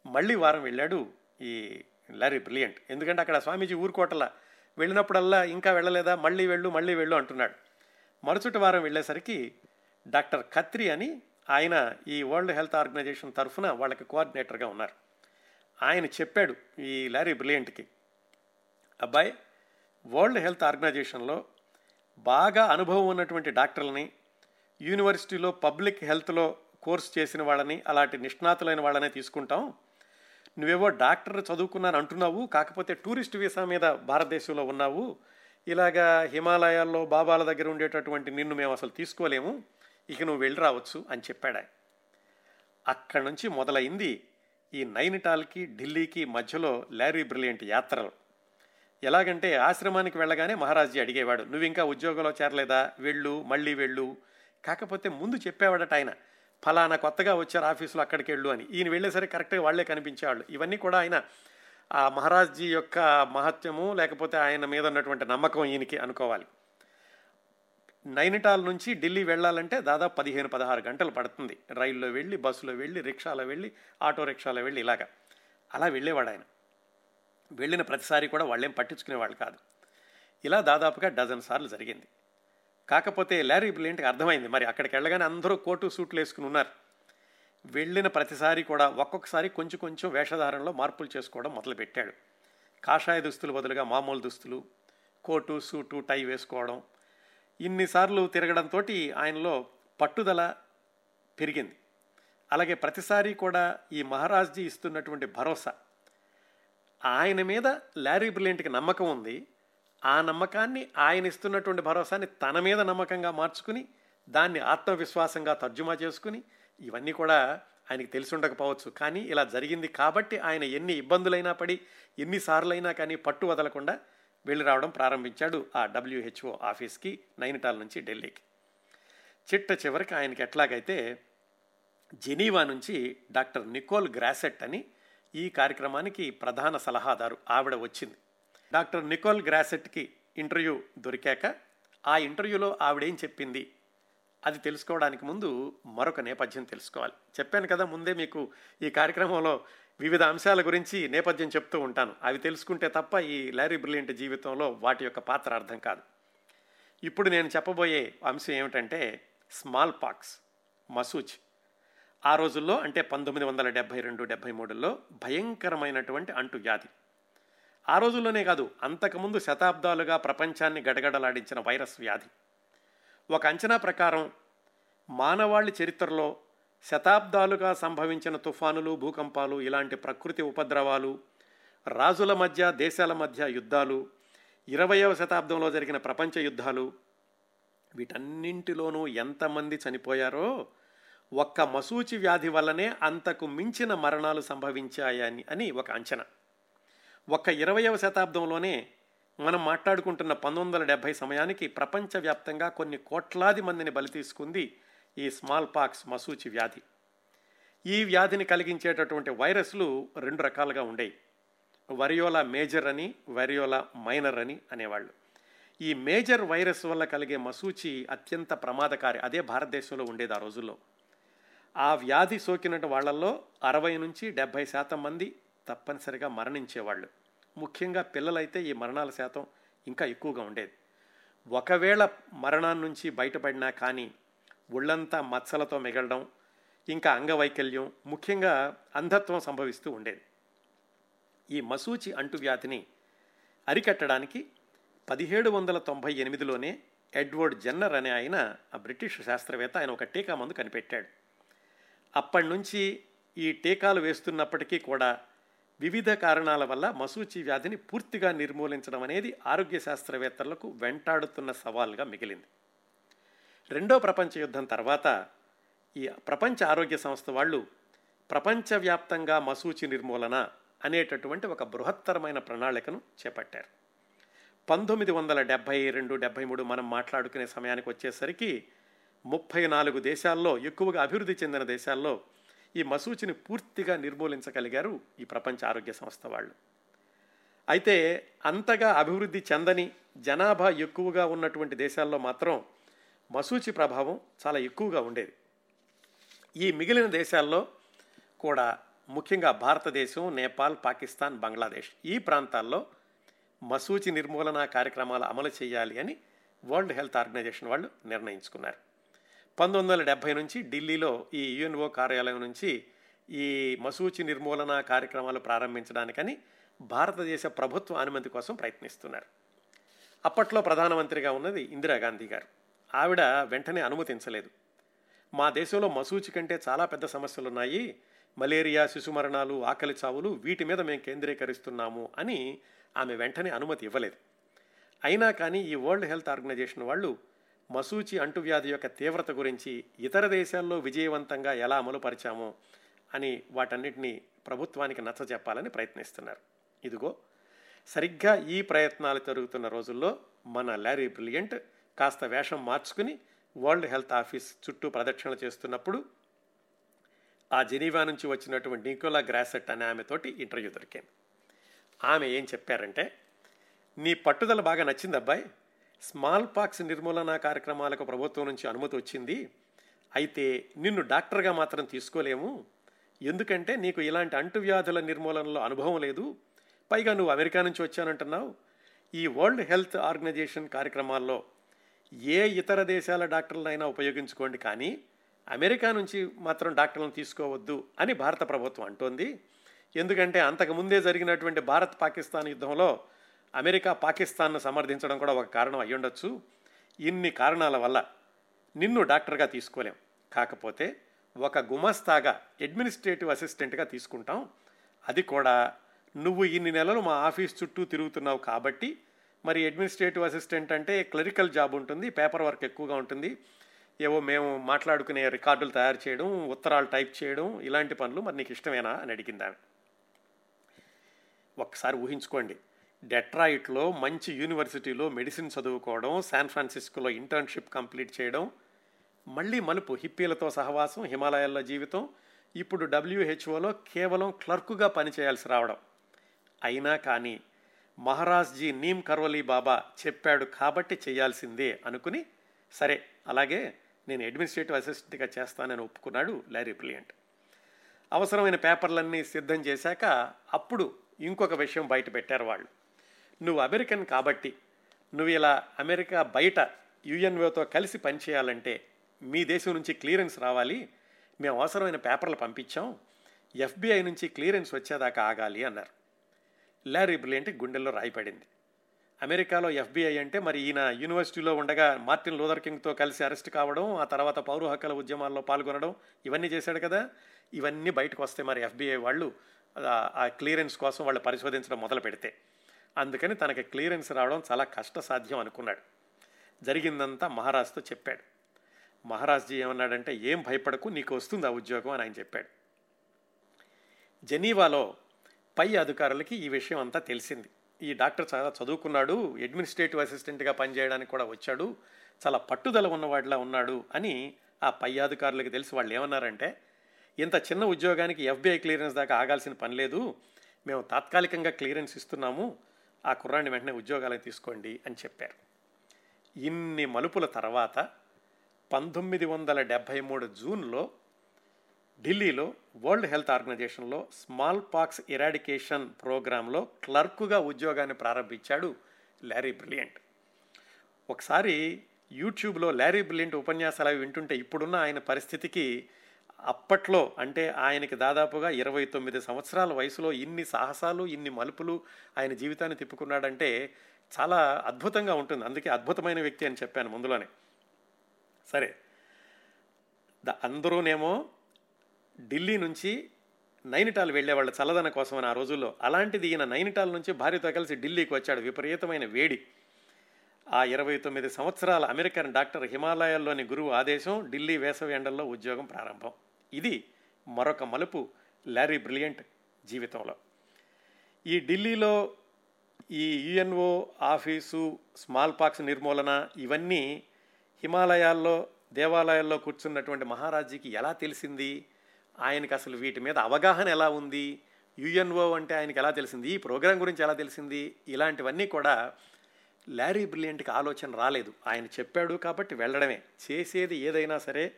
మళ్ళీ వారం వెళ్ళాడు ఈ లారీ బ్రిలియంట్. ఎందుకంటే అక్కడ స్వామీజీ ఊరుకోటల. వెళ్ళినప్పుడల్లా ఇంకా వెళ్ళలేదా? మళ్ళీ వెళ్ళు మళ్ళీ వెళ్ళు అంటున్నాడు. మరుసటి వారం వెళ్ళేసరికి డాక్టర్ ఖత్రి అని ఆయన ఈ వరల్డ్ హెల్త్ ఆర్గనైజేషన్ తరఫున వాళ్ళకి కోఆర్డినేటర్గా ఉన్నారు. ఆయన చెప్పాడు ఈ లారీ బ్రిలియంట్కి అబ్బాయి వరల్డ్ హెల్త్ ఆర్గనైజేషన్లో బాగా అనుభవం ఉన్నటువంటి డాక్టర్లని యూనివర్సిటీలో పబ్లిక్ హెల్త్లో కోర్స్ చేసిన వాళ్ళని అలాంటి నిష్ణాతులైన వాళ్ళనే తీసుకుంటాం. నువ్వేవో డాక్టర్ చదువుకున్నాను అంటున్నావు కాకపోతే టూరిస్ట్ వీసా మీద భారతదేశంలో ఉన్నావు. ఇలాగా హిమాలయాల్లో బాబాల దగ్గర ఉండేటటువంటి నిన్ను మేము అసలు తీసుకోలేము ఇక నువ్వు వెళ్ళి రావచ్చు అని చెప్పాడు అక్కడి నుంచి మొదలైంది ఈ నైనిటాల్కి ఢిల్లీకి మధ్యలో లారీ బ్రిలియంట్ యాత్రలు. ఎలాగంటే ఆశ్రమానికి వెళ్ళగానే మహారాజీ అడిగేవాడు నువ్వు ఇంకా ఉద్యోగంలో చేరలేదా? వెళ్ళు మళ్ళీ వెళ్ళు. కాకపోతే ముందు చెప్పేవాడట ఆయన ఫలానా కొత్తగా వచ్చారు ఆఫీసులో అక్కడికి వెళ్ళు అని. ఈయన వెళ్ళేసరికి కరెక్ట్గా వాళ్ళే కనిపించేవాళ్ళు. ఇవన్నీ కూడా ఆయన ఆ మహారాజ్జీ యొక్క మహత్యము లేకపోతే ఆయన మీద ఉన్నటువంటి నమ్మకం ఈయనకి అనుకోవాలి. నైనిటాల్ నుంచి ఢిల్లీ వెళ్ళాలంటే దాదాపు పదిహేను పదహారు గంటలు పడుతుంది. రైల్లో వెళ్ళి బస్సులో వెళ్ళి రిక్షాలో వెళ్ళి ఆటో రిక్షాలో వెళ్ళి ఇలాగా. అలా వెళ్ళేవాడు ఆయన. వెళ్ళిన ప్రతిసారి కూడా వాళ్ళేం పట్టించుకునేవాళ్ళు కాదు. ఇలా దాదాపుగా డజన్ సార్లు జరిగింది. కాకపోతే లారీ బ్రిలియంట్కి అర్థమైంది. మరి అక్కడికి వెళ్ళగానే అందరూ కోటు సూట్లు వేసుకుని ఉన్నారు. వెళ్ళిన ప్రతిసారి కూడా ఒక్కొక్కసారి కొంచెం కొంచెం వేషధారణలో మార్పులు చేసుకోవడం మొదలుపెట్టాడు. కాషాయ దుస్తులు బదులుగా మామూలు దుస్తులు కోటు సూటు టై వేసుకోవడం ఇన్నిసార్లు తిరగడంతో ఆయనలో పట్టుదల పెరిగింది. అలాగే ప్రతిసారి కూడా ఈ మహారాజ్జీ ఇస్తున్నటువంటి భరోసా. ఆయన మీద లారీ బ్రిలియంట్కి నమ్మకం ఉంది. ఆ నమ్మకాన్ని ఆయన ఇస్తున్నటువంటి భరోసాని తన మీద నమ్మకంగా మార్చుకుని దాన్ని ఆత్మవిశ్వాసంగా తర్జుమా చేసుకుని ఇవన్నీ కూడా ఆయనకి తెలిసి ఉండకపోవచ్చు. కానీ ఇలా జరిగింది కాబట్టి ఆయన ఎన్ని ఇబ్బందులైనా పడి ఎన్నిసార్లైనా కానీ పట్టు వదలకుండా వెళ్ళి రావడం ప్రారంభించాడు ఆ డబ్ల్యూహెచ్ఓ ఆఫీస్కి నైనిటాల్ నుంచి ఢిల్లీకి. చిట్ట చివరికి ఆయనకి ఎట్లాగైతే జెనీవా నుంచి డాక్టర్ నికోల్ గ్రాసెట్ అని ఈ కార్యక్రమానికి ప్రధాన సలహాదారు ఆవిడ వచ్చింది. డాక్టర్ నికోల్ గ్రాసెట్కి ఇంటర్వ్యూ దొరికాక ఆ ఇంటర్వ్యూలో ఆవిడేం చెప్పింది? అది తెలుసుకోవడానికి ముందు మరొక నేపథ్యం తెలుసుకోవాలి. చెప్పాను కదా ముందే మీకు ఈ కార్యక్రమంలో వివిధ అంశాల గురించి నేపథ్యం చెప్తూ ఉంటాను. అవి తెలుసుకుంటే తప్ప ఈ లారీ బ్రిలియంట్ జీవితంలో వాటి యొక్క పాత్ర అర్థం కాదు. ఇప్పుడు నేను చెప్పబోయే అంశం ఏమిటంటే స్మాల్ పాక్స్ మసూచ్ ఆ రోజుల్లో అంటే పంతొమ్మిది వందల డెబ్భై రెండు డెబ్భై మూడులో భయంకరమైనటువంటి అంటు వ్యాధి ఆ రోజుల్లోనే కాదు అంతకుముందు శతాబ్దాలుగా ప్రపంచాన్ని గడగడలాడించిన వైరస్ వ్యాధి. ఒక అంచనా ప్రకారం మానవాళి చరిత్రలో శతాబ్దాలుగా సంభవించిన తుఫానులు భూకంపాలు ఇలాంటి ప్రకృతి ఉపద్రవాలు రాజుల మధ్య దేశాల మధ్య యుద్ధాలు ఇరవయవ శతాబ్దంలో జరిగిన ప్రపంచ యుద్ధాలు వీటన్నింటిలోనూ ఎంతమంది చనిపోయారో ఒక్క మసూచి వ్యాధి వల్లనే అంతకు మించిన మరణాలు సంభవించాయని అని ఒక అంచనా. ఒక్క ఇరవయవ శతాబ్దంలోనే మనం మాట్లాడుకుంటున్న పంతొమ్మిది వందల డెబ్భై సమయానికి ప్రపంచవ్యాప్తంగా కొన్ని కోట్లాది మందిని బలి తీసుకుంది ఈ స్మాల్ పాక్స్ మసూచి వ్యాధి. ఈ వ్యాధిని కలిగించేటటువంటి వైరస్లు రెండు రకాలుగా ఉండేవి వరియోలా మేజర్ అని వరియోలా మైనర్ అని అనేవాళ్ళు. ఈ మేజర్ వైరస్ వల్ల కలిగే మసూచి అత్యంత ప్రమాదకారి అదే భారతదేశంలో ఉండేది ఆ రోజుల్లో. ఆ వ్యాధి సోకిన వాళ్ళల్లో అరవై నుంచి డెబ్భై శాతం మంది తప్పనిసరిగా మరణించేవాళ్ళు. ముఖ్యంగా పిల్లలైతే ఈ మరణాల శాతం ఇంకా ఎక్కువగా ఉండేది. ఒకవేళ మరణాన్ని నుంచి బయటపడినా కానీ ఒళ్ళంతా మచ్చలతో మిగలడం ఇంకా అంగవైకల్యం ముఖ్యంగా అంధత్వం సంభవిస్తూ ఉండేది. ఈ మసూచి అంటువ్యాధిని అరికట్టడానికి పదిహేడు వందల తొంభై ఎనిమిదిలోనే ఎడ్వర్డ్ జన్నర్ అనే ఆయన ఆ బ్రిటిష్ శాస్త్రవేత్త ఆయన ఒక టీకా మందు కనిపెట్టాడు. అప్పటి నుంచి ఈ టీకాలు వేస్తున్నప్పటికీ కూడా వివిధ కారణాల వల్ల మసూచి వ్యాధిని పూర్తిగా నిర్మూలించడం అనేది ఆరోగ్య శాస్త్రవేత్తలకు వెంటాడుతున్న సవాల్గా మిగిలింది. రెండో ప్రపంచ యుద్ధం తర్వాత ఈ ప్రపంచ ఆరోగ్య సంస్థ వాళ్ళు ప్రపంచవ్యాప్తంగా మసూచి నిర్మూలన అనేటటువంటి ఒక బృహత్తరమైన ప్రణాళికను చేపట్టారు. పంతొమ్మిది వందల డెబ్భై రెండు డెబ్భై మూడు మనం మాట్లాడుకునే సమయానికి వచ్చేసరికి ముప్పై నాలుగు దేశాల్లో ఎక్కువగా అభివృద్ధి చెందిన దేశాల్లో ఈ మసూచిని పూర్తిగా నిర్మూలించగలిగారు ఈ ప్రపంచ ఆరోగ్య సంస్థ వాళ్ళు. అయితే అంతగా అభివృద్ధి చెందని జనాభా ఎక్కువగా ఉన్నటువంటి దేశాల్లో మాత్రం మసూచి ప్రభావం చాలా ఎక్కువగా ఉండేది. ఈ మిగిలిన దేశాల్లో కూడా ముఖ్యంగా భారతదేశం నేపాల్ పాకిస్తాన్ బంగ్లాదేశ్ ఈ ప్రాంతాల్లో మసూచి నిర్మూలన కార్యక్రమాలు అమలు చేయాలి అని వరల్డ్ హెల్త్ ఆర్గనైజేషన్ వాళ్ళు నిర్ణయించుకున్నారు. పంతొమ్మిది వందల డెబ్భై నుంచి ఢిల్లీలో ఈ యుఎన్ఓ కార్యాలయం నుంచి ఈ మసూచి నిర్మూలన కార్యక్రమాలు ప్రారంభించడానికని భారతదేశ ప్రభుత్వ అనుమతి కోసం ప్రయత్నిస్తున్నారు. అప్పట్లో ప్రధానమంత్రిగా ఉన్నది ఇందిరాగాంధీ గారు. ఆవిడ వెంటనే అనుమతించలేదు. మా దేశంలో మసూచి కంటే చాలా పెద్ద సమస్యలు ఉన్నాయి మలేరియా శిశు మరణాలు ఆకలి చావులు వీటి మీద మేము కేంద్రీకరిస్తున్నాము అని ఆమె వెంటనే అనుమతి ఇవ్వలేదు. అయినా కానీ ఈ వరల్డ్ హెల్త్ ఆర్గనైజేషన్ వాళ్ళు మసూచి అంటువ్యాధి యొక్క తీవ్రత గురించి ఇతర దేశాల్లో విజయవంతంగా ఎలా అమలుపరిచామో అని వాటన్నిటినీ ప్రభుత్వానికి నచ్చ చెప్పాలని ప్రయత్నిస్తున్నారు. ఇదిగో సరిగ్గా ఈ ప్రయత్నాలు జరుగుతున్న రోజుల్లో మన లారీ బ్రిలియంట్ కాస్త వేషం మార్చుకుని వరల్డ్ హెల్త్ ఆఫీస్ చుట్టూ ప్రదక్షిణలు చేస్తున్నప్పుడు ఆ జెనీవా నుంచి వచ్చినటువంటి నికోలా గ్రాసెట్ అనే ఆమెతోటి ఇంటర్వ్యూ దొరికింది. ఆమె ఏం చెప్పారంటే నీ పట్టుదల బాగా నచ్చింది అబ్బాయి స్మాల్ పాక్స్ నిర్మూలన కార్యక్రమాలకు ప్రభుత్వం నుంచి అనుమతి వచ్చింది. అయితే నిన్ను డాక్టర్గా మాత్రం తీసుకోలేము. ఎందుకంటే నీకు ఇలాంటి అంటువ్యాధుల నిర్మూలనలో అనుభవం లేదు. పైగా నువ్వు అమెరికా నుంచి వచ్చానంటున్నావు. ఈ వరల్డ్ హెల్త్ ఆర్గనైజేషన్ కార్యక్రమాల్లో ఏ ఇతర దేశాల డాక్టర్లైనా ఉపయోగించుకోండి. కానీ అమెరికా నుంచి మాత్రం డాక్టర్లను తీసుకోవద్దు అని భారత ప్రభుత్వం అంటోంది. ఎందుకంటే అంతకుముందే జరిగినటువంటి భారత్ పాకిస్తాన్ యుద్ధంలో అమెరికా పాకిస్తాన్ను సమర్థించడం కూడా ఒక కారణం అయ్యుండొచ్చు ఇన్ని కారణాల వల్ల నిన్ను డాక్టర్గా తీసుకోలేం. కాకపోతే ఒక గుమస్తాగా అడ్మినిస్ట్రేటివ్ అసిస్టెంట్గా తీసుకుంటాం. అది కూడా నువ్వు ఇన్ని నెలలు మా ఆఫీస్ చుట్టూ తిరుగుతున్నావు కాబట్టి మరి అడ్మినిస్ట్రేటివ్ అసిస్టెంట్ అంటే క్లరికల్ జాబ్ ఉంటుంది పేపర్ వర్క్ ఎక్కువగా ఉంటుంది. ఏవో మేము మాట్లాడుకునే రికార్డులు తయారు చేయడం ఉత్తరాలు టైప్ చేయడం ఇలాంటి పనులు మరి నీకు ఇష్టమేనా అని అడిగింది ఆమె. ఒక్కసారి ఊహించుకోండి. డెట్రాయిట్లో మంచి యూనివర్సిటీలో మెడిసిన్ చదువుకోవడం శాన్ ఫ్రాన్సిస్కోలో ఇంటర్న్షిప్ కంప్లీట్ చేయడం మళ్ళీ మలుపు హిప్పీలతో సహవాసం హిమాలయాల్లో జీవితం ఇప్పుడు డబ్ల్యూహెచ్ఓలో కేవలం క్లర్కుగా పనిచేయాల్సి రావడం. అయినా కానీ మహారాజ్జీ నీమ్ కర్వలీ బాబా చెప్పాడు కాబట్టి చేయాల్సిందే అనుకుని సరే అలాగే నేను అడ్మినిస్ట్రేటివ్ అసిస్టెంట్గా చేస్తానని ఒప్పుకున్నాడు లారీ బ్రిలియంట్. అవసరమైన పేపర్లన్నీ సిద్ధం చేశాక అప్పుడు ఇంకొక విషయం బయట పెట్టారు వాళ్ళు. నువ్వు అమెరికన్ కాబట్టి నువ్వు ఇలా అమెరికా బయట యుఎన్ఓతో కలిసి పనిచేయాలంటే మీ దేశం నుంచి క్లియరెన్స్ రావాలి. మేము అవసరమైన పేపర్లు పంపించాం. ఎఫ్బిఐ నుంచి క్లియరెన్స్ వచ్చేదాకా ఆగాలి అన్నారు. లారీ బ్రిలియంట్ గుండెల్లో రాయిపడింది. అమెరికాలో ఎఫ్బిఐ అంటే మరి ఈయన యూనివర్సిటీలో ఉండగా మార్టిన్ లూథర్ కింగ్తో కలిసి అరెస్ట్ కావడం ఆ తర్వాత పౌర హక్కుల ఉద్యమాల్లో పాల్గొనడం ఇవన్నీ చేశాడు కదా. ఇవన్నీ బయటకు వస్తే మరి ఎఫ్బిఐ వాళ్ళు ఆ క్లియరెన్స్ కోసం వాళ్ళు పరిశోధించడం మొదలు పెడితే అందుకని తనకి క్లియరెన్స్ రావడం చాలా కష్టసాధ్యం అనుకున్నాడు. జరిగిందంతా మహారాజ్తో చెప్పాడు. మహారాజ్జీ ఏమన్నాడంటే ఏం భయపడకు నీకు వస్తుంది ఆ ఉద్యోగం అని ఆయన చెప్పాడు. జెనీవాలో పై అధికారులకి ఈ విషయం అంతా తెలిసింది. ఈ డాక్టర్ చాలా చదువుకున్నాడు అడ్మినిస్ట్రేటివ్ అసిస్టెంట్గా పనిచేయడానికి కూడా వచ్చాడు చాలా పట్టుదల ఉన్నవాడిలా ఉన్నాడు అని ఆ పై అధికారులకు తెలిసి వాళ్ళు ఏమన్నారంటే ఇంత చిన్న ఉద్యోగానికి ఎఫ్బిఐ క్లియరెన్స్ దాకా ఆగాల్సిన పని లేదు మేము తాత్కాలికంగా క్లియరెన్స్ ఇస్తున్నాము ఆ కుర్రాన్ని వెంటనే ఉద్యోగాలకు తీసుకోండి అని చెప్పారు. ఇన్ని మలుపుల తర్వాత పంతొమ్మిది వందల డెబ్భై మూడు జూన్లో ఢిల్లీలో వరల్డ్ హెల్త్ ఆర్గనైజేషన్లో స్మాల్ పాక్స్ ఇరాడికేషన్ ప్రోగ్రాంలో క్లర్కుగా ఉద్యోగాన్ని ప్రారంభించాడు లారీ బ్రిలియంట్. ఒకసారి యూట్యూబ్లో లారీ బ్రిలియంట్ ఉపన్యాసాలు అవి వింటుంటే ఇప్పుడున్న ఆయన పరిస్థితికి అప్పట్లో అంటే ఆయనకి దాదాపుగా ఇరవై తొమ్మిది సంవత్సరాల వయసులో ఇన్ని సాహసాలు ఇన్ని మలుపులు ఆయన జీవితాన్ని తిప్పుకున్నాడంటే చాలా అద్భుతంగా ఉంటుంది. అందుకే అద్భుతమైన వ్యక్తి అని చెప్పాను ముందులోనే. సరే. అందరూనేమో ఢిల్లీ నుంచి నైనిటాల్ వెళ్ళేవాళ్ళు చల్లదన కోసం ఆ రోజుల్లో. అలాంటిది ఈయన నైనిటాల్ నుంచి భార్యతో కలిసి ఢిల్లీకి వచ్చాడు విపరీతమైన వేడి. ఆ ఇరవై తొమ్మిది సంవత్సరాల అమెరికన్ డాక్టర్ హిమాలయాల్లోని గురువు ఆదేశం ఢిల్లీ వేసవి ఎండల్లో ఉద్యోగం ప్రారంభం. ఇది మరొక మలుపు లారీ బ్రిలియంట్ జీవితంలో. ఈ ఢిల్లీలో ఈ యుఎన్ఓ ఆఫీసు స్మాల్ పాక్స్ నిర్మూలన ఇవన్నీ హిమాలయాల్లో దేవాలయాల్లో కూర్చున్నటువంటి మహారాజీకి ఎలా తెలిసింది? ఆయనకి అసలు వీటి మీద అవగాహన ఎలా ఉంది? యుఎన్ఓ అంటే ఆయనకి ఎలా తెలిసింది? ఈ ప్రోగ్రాం గురించి ఎలా తెలిసింది? ఇలాంటివన్నీ కూడా లారీ బ్రిలియంట్కి ఆలోచన రాలేదు. ఆయన చెప్పాడు కాబట్టి వెళ్ళడమే. చేసేది ఏదైనా సరే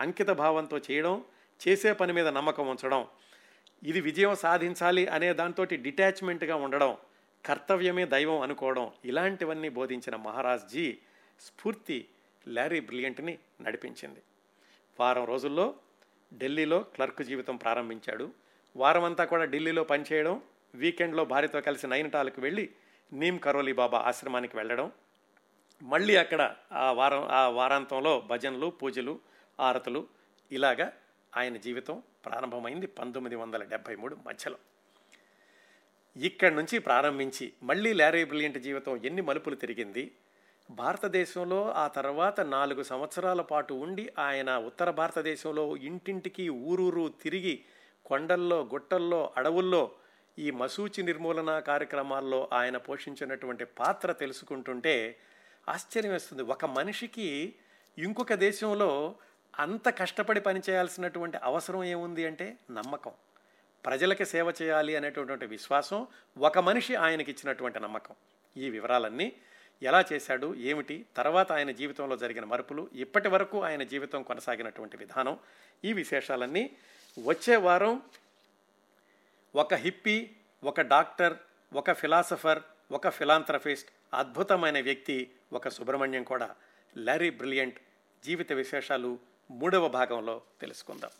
అంకిత భావంతో చేయడం చేసే పని మీద నమ్మకం ఉంచడం ఇది విజయం సాధించాలి అనే దాంతో డిటాచ్మెంట్గా ఉండడం కర్తవ్యమే దైవం అనుకోవడం ఇలాంటివన్నీ బోధించిన మహారాజ్జీ స్ఫూర్తి లారీ బ్రిలియంట్ని నడిపించింది. వారం రోజుల్లో ఢిల్లీలో క్లర్క్ జీవితం ప్రారంభించాడు. వారమంతా కూడా ఢిల్లీలో పనిచేయడం వీకెండ్లో భార్యతో కలిసి నైనిటాలకు వెళ్ళి నీమ్ కరోలి బాబా ఆశ్రమానికి వెళ్ళడం మళ్ళీ అక్కడ ఆ వారం ఆ వారాంతంలో భజనలు పూజలు ఆరతులు ఇలాగా ఆయన జీవితం ప్రారంభమైంది పంతొమ్మిది వందల డెబ్భై మూడు మధ్యలో. ఇక్కడి నుంచి ప్రారంభించి మళ్ళీ లారీ బ్రిలియంట్ జీవితం ఎన్ని మలుపులు తిరిగింది? భారతదేశంలో ఆ తర్వాత నాలుగు సంవత్సరాల పాటు ఉండి ఆయన ఉత్తర భారతదేశంలో ఇంటింటికి ఊరూరు తిరిగి కొండల్లో గుట్టల్లో అడవుల్లో ఈ మసూచి నిర్మూలన కార్యక్రమాల్లో ఆయన పోషించినటువంటి పాత్ర తెలుసుకుంటుంటే ఆశ్చర్యం వేస్తుంది ఒక మనిషికి ఇంకొక దేశంలో అంత కష్టపడి పనిచేయాల్సినటువంటి అవసరం ఏముంది అంటే నమ్మకం. ప్రజలకి సేవ చేయాలి అనేటటువంటి విశ్వాసం ఒక మనిషి ఆయనకి ఇచ్చినటువంటి నమ్మకం. ఈ వివరాలన్నీ ఎలా చేశాడు ఏమిటి తర్వాత ఆయన జీవితంలో జరిగిన మరుపులు ఇప్పటి వరకు ఆయన జీవితం కొనసాగినటువంటి విధానం ఈ విశేషాలన్నీ వచ్చే వారం ఒక హిప్పీ ఒక డాక్టర్ ఒక ఫిలాసఫర్ ఒక ఫిలాంథ్రఫిస్ట్ అద్భుతమైన వ్యక్తి ఒక సుబ్రహ్మణ్యం కూడా. లారీ బ్రిలియంట్ జీవిత విశేషాలు మూడవ భాగంలో తెలుసుకుందాం.